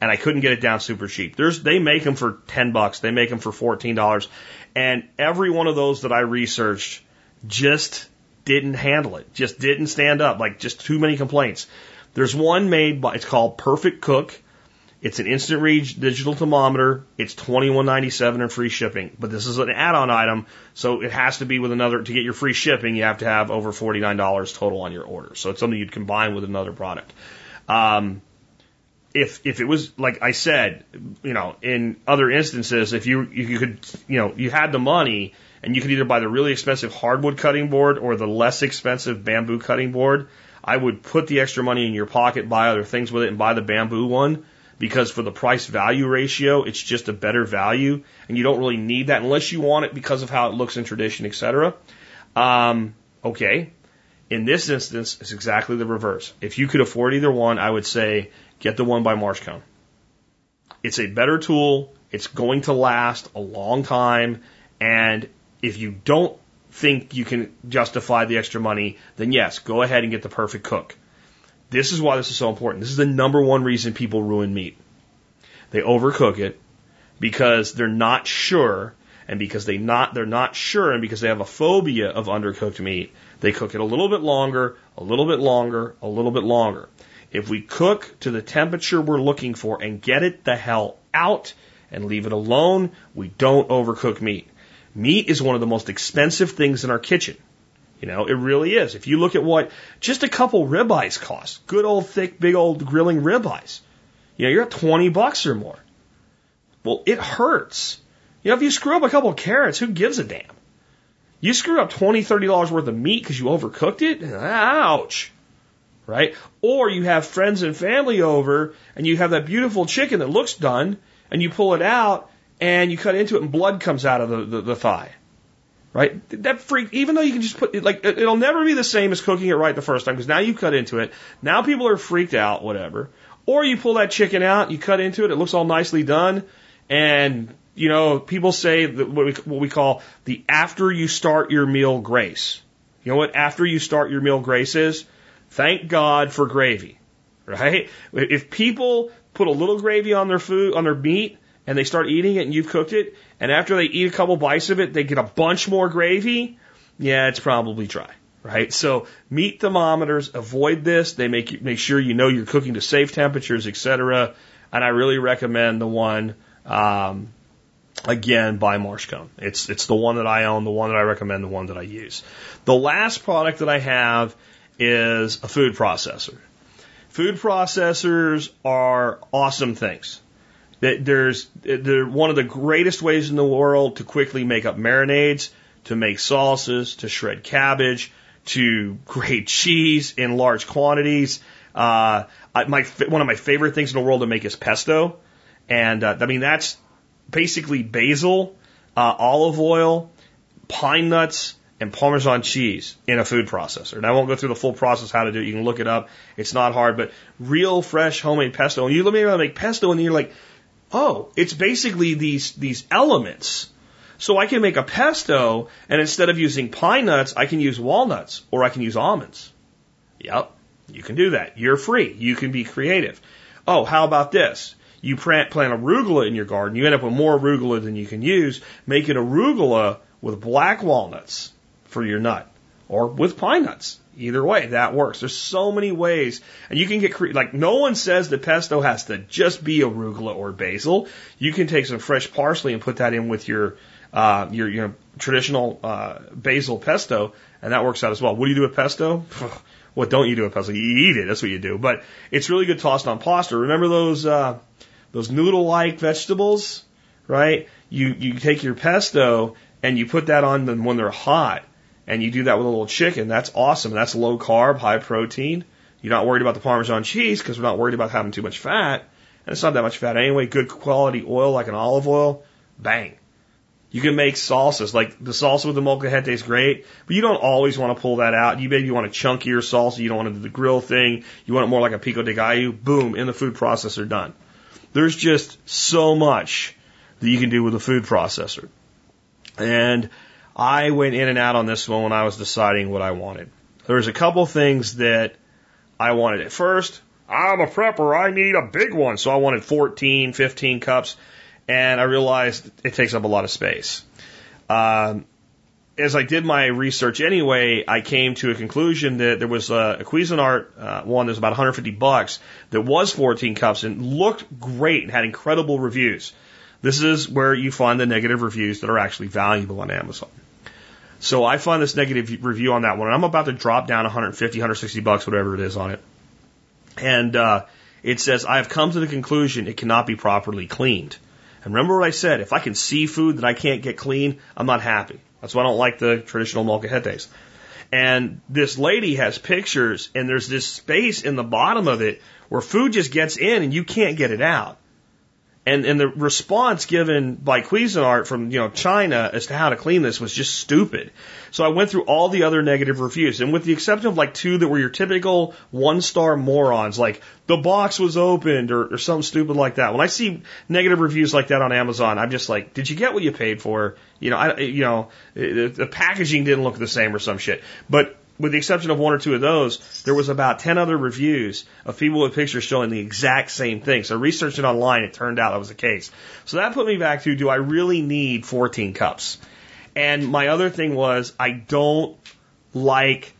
And I couldn't get it down super cheap. There's, they make them for 10 bucks. They make them for $14. And every one of those that I researched just didn't handle it. Just didn't stand up. Like just too many complaints. There's one made by, it's called Perfect Cook. It's an instant read digital thermometer. It's twenty one ninety seven and free shipping. But this is an add on item, so it has to be with another to get your free shipping. You have to have over forty nine dollars total on your order. So it's something you'd combine with another product. Um, if if it was like I said, you know, in other instances, if you if you could, you know, you had the money and you could either buy the really expensive hardwood cutting board or the less expensive bamboo cutting board, I would put the extra money in your pocket, buy other things with it, and buy the bamboo one because for the price value ratio, it's just a better value, and you don't really need that unless you want it because of how it looks in tradition, etc. Um, okay. In this instance, it's exactly the reverse. If you could afford either one, I would say get the one by Marshcone. It's a better tool. It's going to last a long time. And if you don't think you can justify the extra money, then yes, go ahead and get the perfect cook. This is why this is so important. This is the number one reason people ruin meat. They overcook it because they're not sure, and because they not they're not sure, and because they have a phobia of undercooked meat, they cook it a little bit longer, a little bit longer, a little bit longer. If we cook to the temperature we're looking for and get it the hell out and leave it alone, we don't overcook meat. Meat is one of the most expensive things in our kitchen. You know, it really is. If you look at what just a couple ribeyes cost, good old thick, big old grilling ribeyes, you know, you're at 20 bucks or more. Well, it hurts. You know, if you screw up a couple of carrots, who gives a damn? You screw up 20, 30 dollars worth of meat because you overcooked it? Ouch. Right? Or you have friends and family over and you have that beautiful chicken that looks done and you pull it out and you cut into it and blood comes out of the, the, the thigh right? That freak, even though you can just put like, it'll never be the same as cooking it right the first time because now you cut into it. Now people are freaked out, whatever. Or you pull that chicken out, you cut into it, it looks all nicely done, and you know, people say what we, what we call the after you start your meal grace. You know what after you start your meal grace is? Thank God for gravy, right? If people put a little gravy on their food, on their meat, and they start eating it and you've cooked it, and after they eat a couple bites of it, they get a bunch more gravy, yeah, it's probably dry, right? So meat thermometers, avoid this. They make you, make sure you know you're cooking to safe temperatures, etc. And I really recommend the one, um, again by Marshcone. It's it's the one that I own, the one that I recommend, the one that I use. The last product that I have is a food processor. Food processors are awesome things. There's they're one of the greatest ways in the world to quickly make up marinades, to make sauces, to shred cabbage, to grate cheese in large quantities. Uh, my one of my favorite things in the world to make is pesto, and uh, I mean that's basically basil, uh, olive oil, pine nuts, and Parmesan cheese in a food processor. And I won't go through the full process how to do it. You can look it up. It's not hard, but real fresh homemade pesto. And you let me make pesto, and you're like, oh, it's basically these, these elements. So I can make a pesto, and instead of using pine nuts, I can use walnuts or I can use almonds. Yep, you can do that. You're free. You can be creative. Oh, how about this? You plant, plant arugula in your garden. You end up with more arugula than you can use. Make it arugula with black walnuts for your nut or with pine nuts. Either way, that works. There's so many ways, and you can get cre- like no one says that pesto has to just be arugula or basil. You can take some fresh parsley and put that in with your uh, your your traditional uh, basil pesto, and that works out as well. What do you do with pesto? [laughs] what don't you do with pesto? You eat it. That's what you do. But it's really good tossed on pasta. Remember those uh, those noodle-like vegetables, right? You you take your pesto and you put that on them when they're hot and you do that with a little chicken, that's awesome. That's low carb, high protein. You're not worried about the Parmesan cheese because we're not worried about having too much fat. And it's not that much fat anyway. Good quality oil like an olive oil, bang. You can make salsas, like the salsa with the molcajete is great, but you don't always want to pull that out. You maybe want a chunkier salsa, you don't want to do the grill thing, you want it more like a pico de gallo, boom, in the food processor, done. There's just so much that you can do with a food processor. And I went in and out on this one when I was deciding what I wanted. There was a couple things that I wanted at first. I'm a prepper. I need a big one. So I wanted 14, 15 cups. And I realized it takes up a lot of space. Um, as I did my research anyway, I came to a conclusion that there was a, a Cuisinart uh, one that was about 150 bucks that was 14 cups and looked great and had incredible reviews. This is where you find the negative reviews that are actually valuable on Amazon. So I find this negative review on that one, and I'm about to drop down 150, 160 bucks, whatever it is on it. And uh, it says, I have come to the conclusion it cannot be properly cleaned. And remember what I said, if I can see food that I can't get clean, I'm not happy. That's why I don't like the traditional molcajetes. And this lady has pictures, and there's this space in the bottom of it where food just gets in and you can't get it out. And and the response given by Cuisinart from you know China as to how to clean this was just stupid. So I went through all the other negative reviews, and with the exception of like two that were your typical one star morons, like the box was opened or, or something stupid like that. When I see negative reviews like that on Amazon, I'm just like, did you get what you paid for? You know, I you know the, the packaging didn't look the same or some shit. But with the exception of one or two of those, there was about 10 other reviews of people with pictures showing the exact same thing. So researching online, it turned out that was the case. So that put me back to, do I really need 14 cups? And my other thing was, I don't like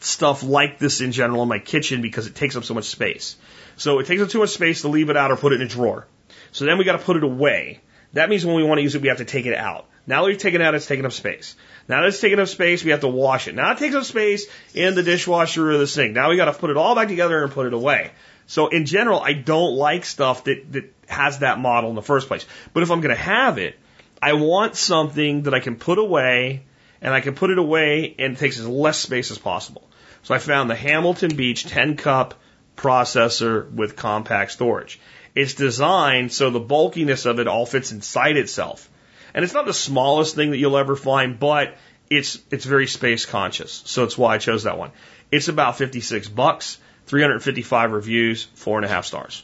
stuff like this in general in my kitchen because it takes up so much space. So it takes up too much space to leave it out or put it in a drawer. So then we got to put it away. That means when we want to use it, we have to take it out. Now that we've taken it out, it's taking up space. Now that it's taking up space, we have to wash it. Now it takes up space in the dishwasher or the sink. Now we got to put it all back together and put it away. So in general, I don't like stuff that, that has that model in the first place. But if I'm going to have it, I want something that I can put away and I can put it away and it takes as less space as possible. So I found the Hamilton Beach 10 cup processor with compact storage. It's designed so the bulkiness of it all fits inside itself. And it's not the smallest thing that you'll ever find, but it's it's very space conscious. So it's why I chose that one. It's about 56 bucks, 355 reviews, four and a half stars.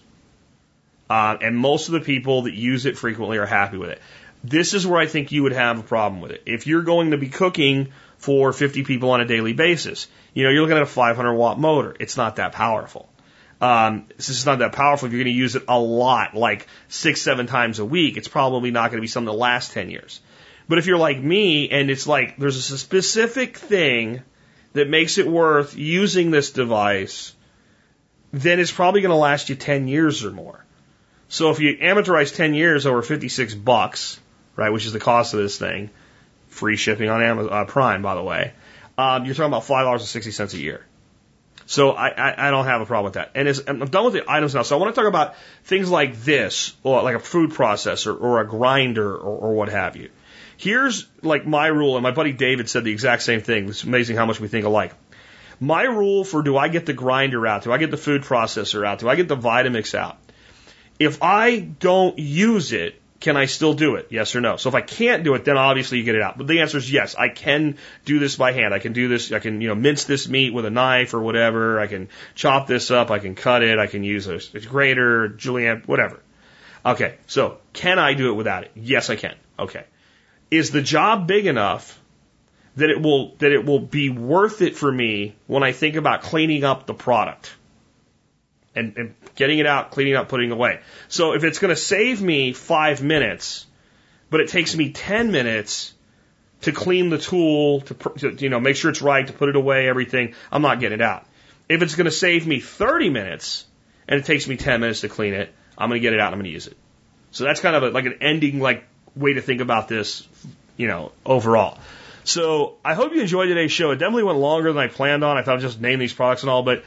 Uh, and most of the people that use it frequently are happy with it. This is where I think you would have a problem with it. If you're going to be cooking for 50 people on a daily basis, you know, you're looking at a 500 watt motor. It's not that powerful. Um, is not that powerful. If you're going to use it a lot, like six, seven times a week, it's probably not going to be something that lasts 10 years. But if you're like me and it's like there's a specific thing that makes it worth using this device, then it's probably going to last you 10 years or more. So if you amateurize 10 years over 56 bucks, right, which is the cost of this thing, free shipping on Amazon, uh, Prime, by the way, um, you're talking about $5.60 a year. So I, I, I don't have a problem with that. And I'm done with the items now. So I want to talk about things like this, or like a food processor, or a grinder, or, or what have you. Here's like my rule, and my buddy David said the exact same thing. It's amazing how much we think alike. My rule for do I get the grinder out? Do I get the food processor out? Do I get the Vitamix out? If I don't use it, can I still do it? Yes or no? So if I can't do it, then obviously you get it out. But the answer is yes. I can do this by hand. I can do this. I can, you know, mince this meat with a knife or whatever. I can chop this up. I can cut it. I can use a, a grater, julienne, whatever. Okay. So can I do it without it? Yes, I can. Okay. Is the job big enough that it will, that it will be worth it for me when I think about cleaning up the product? and, and getting it out, cleaning up, putting it away. So if it's going to save me five minutes, but it takes me 10 minutes to clean the tool, to, to you know, make sure it's right, to put it away, everything, I'm not getting it out. If it's going to save me 30 minutes and it takes me 10 minutes to clean it, I'm going to get it out and I'm going to use it. So that's kind of a, like an ending like way to think about this, you know, overall. So I hope you enjoyed today's show. It definitely went longer than I planned on. I thought I'd just name these products and all, but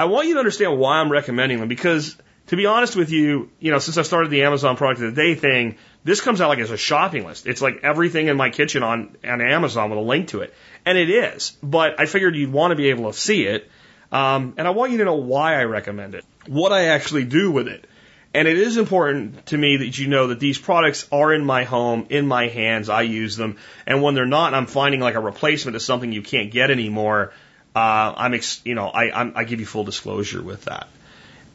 I want you to understand why I'm recommending them because to be honest with you, you know, since I started the Amazon product of the day thing, this comes out like as a shopping list. It's like everything in my kitchen on, on Amazon with a link to it. And it is. But I figured you'd want to be able to see it. Um, and I want you to know why I recommend it, what I actually do with it. And it is important to me that you know that these products are in my home, in my hands. I use them. And when they're not, I'm finding like a replacement to something you can't get anymore uh, I'm, ex- you know, I, I'm, I give you full disclosure with that.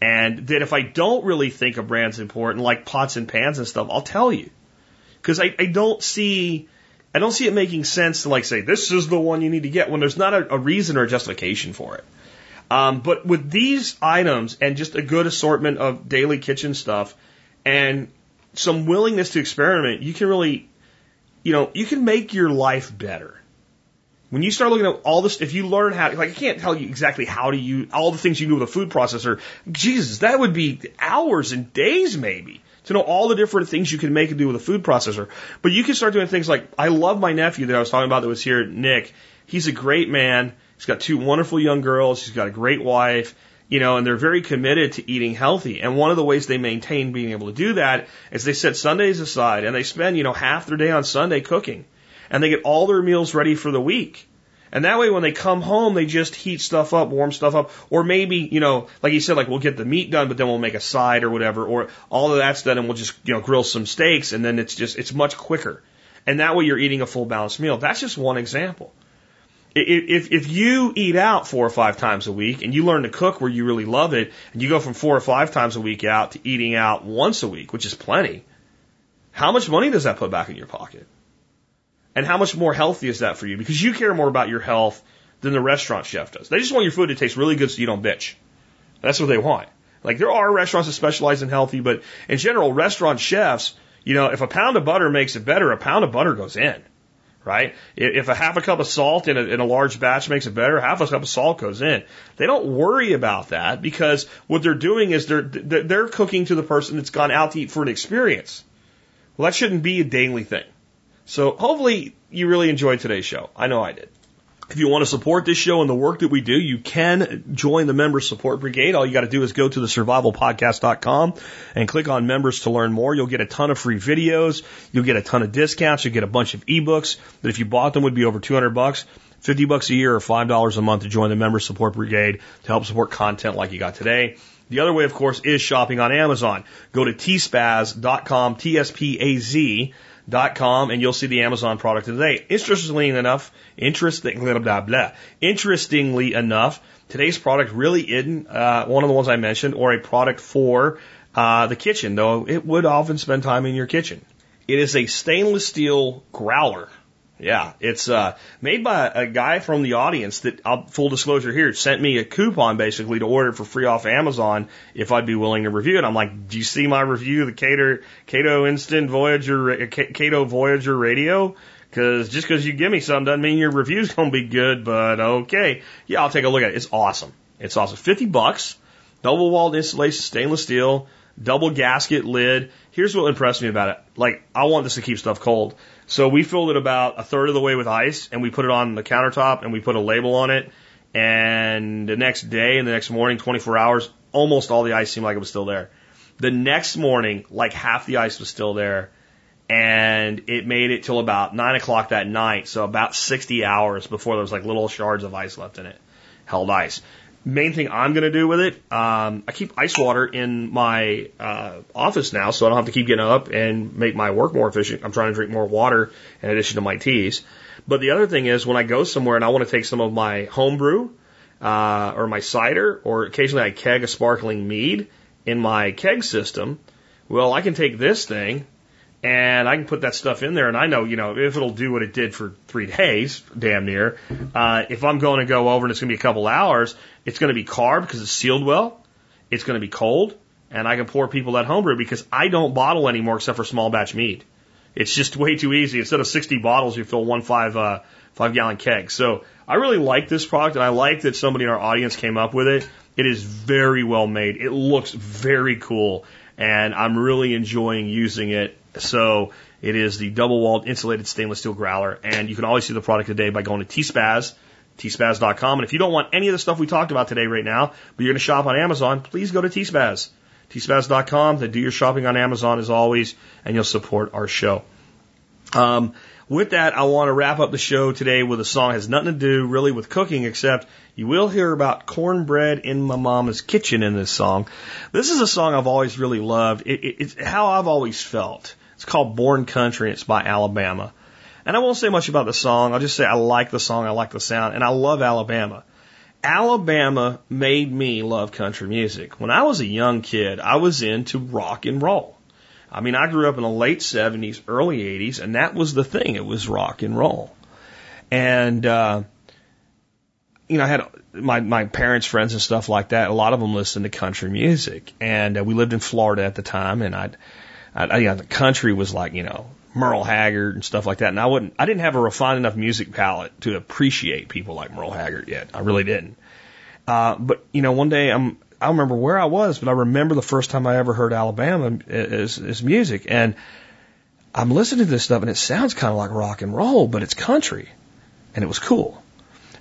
And that if I don't really think a brand's important, like pots and pans and stuff, I'll tell you. Because I, I don't see I don't see it making sense to like say this is the one you need to get when there's not a, a reason or a justification for it. Um, but with these items and just a good assortment of daily kitchen stuff and some willingness to experiment, you can really, you know, you can make your life better. When you start looking at all this, if you learn how, like I can't tell you exactly how to use all the things you do with a food processor. Jesus, that would be hours and days maybe to know all the different things you can make and do with a food processor. But you can start doing things like I love my nephew that I was talking about that was here, Nick. He's a great man. He's got two wonderful young girls. He's got a great wife, you know, and they're very committed to eating healthy. And one of the ways they maintain being able to do that is they set Sundays aside and they spend, you know, half their day on Sunday cooking. And they get all their meals ready for the week. And that way, when they come home, they just heat stuff up, warm stuff up, or maybe, you know, like you said, like we'll get the meat done, but then we'll make a side or whatever, or all of that's done and we'll just, you know, grill some steaks and then it's just, it's much quicker. And that way you're eating a full balanced meal. That's just one example. If, if you eat out four or five times a week and you learn to cook where you really love it and you go from four or five times a week out to eating out once a week, which is plenty, how much money does that put back in your pocket? And how much more healthy is that for you? Because you care more about your health than the restaurant chef does. They just want your food to taste really good so you don't bitch. That's what they want. Like there are restaurants that specialize in healthy, but in general, restaurant chefs, you know, if a pound of butter makes it better, a pound of butter goes in right? If a half a cup of salt in a, in a large batch makes it better, half a cup of salt goes in. They don't worry about that because what they're doing is they're they're cooking to the person that's gone out to eat for an experience. Well, that shouldn't be a daily thing. So hopefully you really enjoyed today's show. I know I did. If you want to support this show and the work that we do, you can join the member support brigade. All you got to do is go to the survivalpodcast.com and click on members to learn more. You'll get a ton of free videos. You'll get a ton of discounts. You'll get a bunch of ebooks that if you bought them would be over 200 bucks. 50 bucks a year or $5 a month to join the member support brigade to help support content like you got today. The other way, of course, is shopping on Amazon. Go to tspaz.com, T-S-P-A-Z com and you'll see the Amazon product today. Interestingly enough, interesting, blah, blah, blah. Interestingly enough, today's product really isn't uh, one of the ones I mentioned or a product for uh, the kitchen, though it would often spend time in your kitchen. It is a stainless steel growler yeah, it's uh, made by a guy from the audience that, I'll, full disclosure here, sent me a coupon basically to order for free off Amazon if I'd be willing to review it. I'm like, do you see my review, of the Kaito, Kaito Instant Voyager, Kaito Voyager Radio? Because just because you give me something doesn't mean your review's going to be good, but okay. Yeah, I'll take a look at it. It's awesome. It's awesome. 50 bucks, double walled insulation, stainless steel, double gasket lid. Here's what impressed me about it. Like, I want this to keep stuff cold. So we filled it about a third of the way with ice and we put it on the countertop and we put a label on it. And the next day and the next morning, 24 hours, almost all the ice seemed like it was still there. The next morning, like half the ice was still there. And it made it till about nine o'clock that night. So about 60 hours before there was like little shards of ice left in it. Held ice main thing I'm going to do with it, um, I keep ice water in my uh, office now, so I don't have to keep getting up and make my work more efficient. I'm trying to drink more water in addition to my teas. But the other thing is when I go somewhere and I want to take some of my home brew uh, or my cider, or occasionally I keg a sparkling mead in my keg system. Well, I can take this thing and I can put that stuff in there, and I know, you know, if it'll do what it did for three days, damn near. Uh, if I'm going to go over and it's going to be a couple hours, it's going to be carved because it's sealed well. It's going to be cold, and I can pour people that homebrew because I don't bottle anymore except for small batch mead. It's just way too easy. Instead of 60 bottles, you fill one five uh, five gallon keg. So I really like this product, and I like that somebody in our audience came up with it. It is very well made. It looks very cool, and I'm really enjoying using it so it is the double walled insulated stainless steel growler. And you can always see the product today by going to tspaz, tspaz.com. And if you don't want any of the stuff we talked about today right now, but you're going to shop on Amazon, please go to tspaz, tspaz.com to do your shopping on Amazon as always, and you'll support our show. Um, with that, I want to wrap up the show today with a song that has nothing to do really with cooking, except you will hear about cornbread in my mama's kitchen in this song. This is a song I've always really loved. It, it, it's how I've always felt. It's called Born Country. It's by Alabama. And I won't say much about the song. I'll just say I like the song. I like the sound and I love Alabama. Alabama made me love country music. When I was a young kid, I was into rock and roll. I mean, I grew up in the late 70s, early 80s, and that was the thing. It was rock and roll. And, uh, you know, I had my, my parents' friends and stuff like that. A lot of them listened to country music. And uh, we lived in Florida at the time, and I'd, I, you know, the country was like, you know, Merle Haggard and stuff like that. And I wouldn't, I didn't have a refined enough music palette to appreciate people like Merle Haggard yet. I really didn't. Uh, but you know, one day I'm, I don't remember where I was, but I remember the first time I ever heard Alabama as, as music. And I'm listening to this stuff and it sounds kind of like rock and roll, but it's country. And it was cool.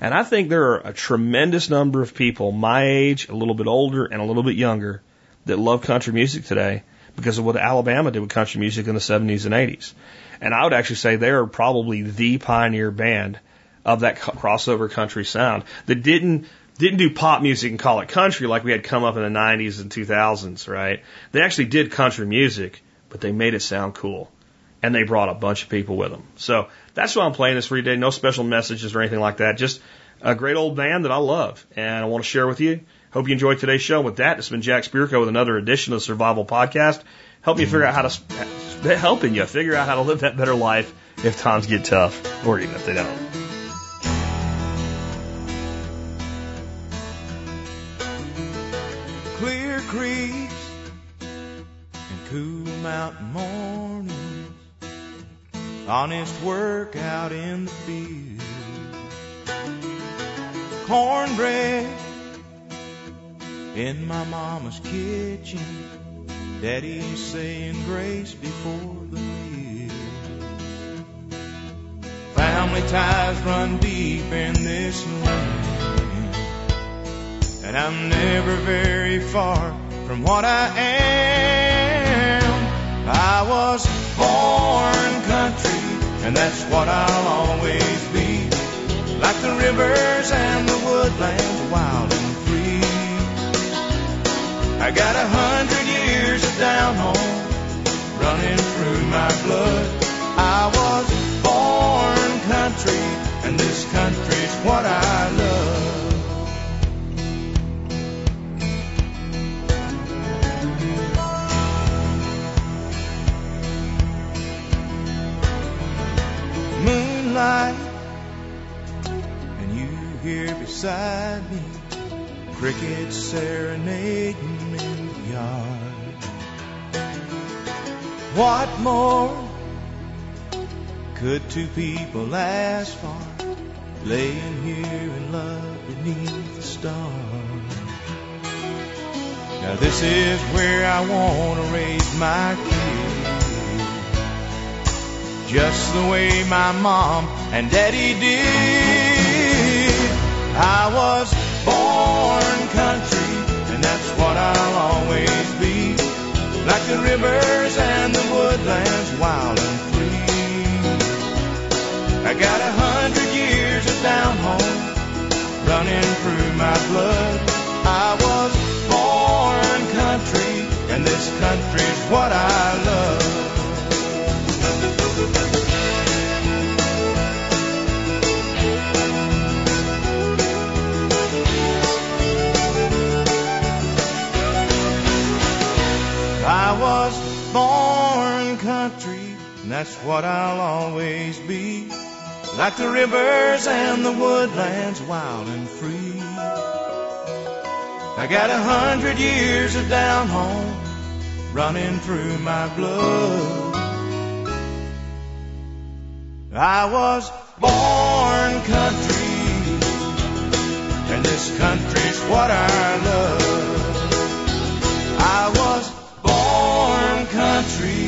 And I think there are a tremendous number of people my age, a little bit older, and a little bit younger that love country music today because of what Alabama did with country music in the 70s and 80s. And I would actually say they are probably the pioneer band of that crossover country sound that didn't didn't do pop music and call it country like we had come up in the 90s and 2000s, right? They actually did country music, but they made it sound cool. And they brought a bunch of people with them. So that's why I'm playing this for you today. No special messages or anything like that. Just a great old band that I love and I want to share with you. Hope you enjoyed today's show. With that, it's been Jack Spirko with another edition of the Survival Podcast. Help you figure out how to, helping you figure out how to live that better life if times get tough or even if they don't. Clear creeks and cool mountain mornings, honest work out in the field, cornbread in my mama's kitchen. Daddy's saying grace before the meal. Family ties run deep in this land. And I'm never very far from what I am. I was born country, and that's what I'll always be. Like the rivers and the woodlands, wild and. I got a hundred years of down home running through my blood. I was born country, and this country's what I love. Moonlight, and you here beside me, crickets serenading What more could two people ask for? Laying here in love beneath the stars. Now this is where I want to raise my kids. Just the way my mom and daddy did. I was born country, and that's what I'll always be. Like the rivers and the woodlands, wild and free. I got a hundred years of down home running through my blood. I was born country, and this country's what I love. Born country, and that's what I'll always be. Like the rivers and the woodlands, wild and free. I got a hundred years of down home running through my blood. I was born country, and this country's what I love tree.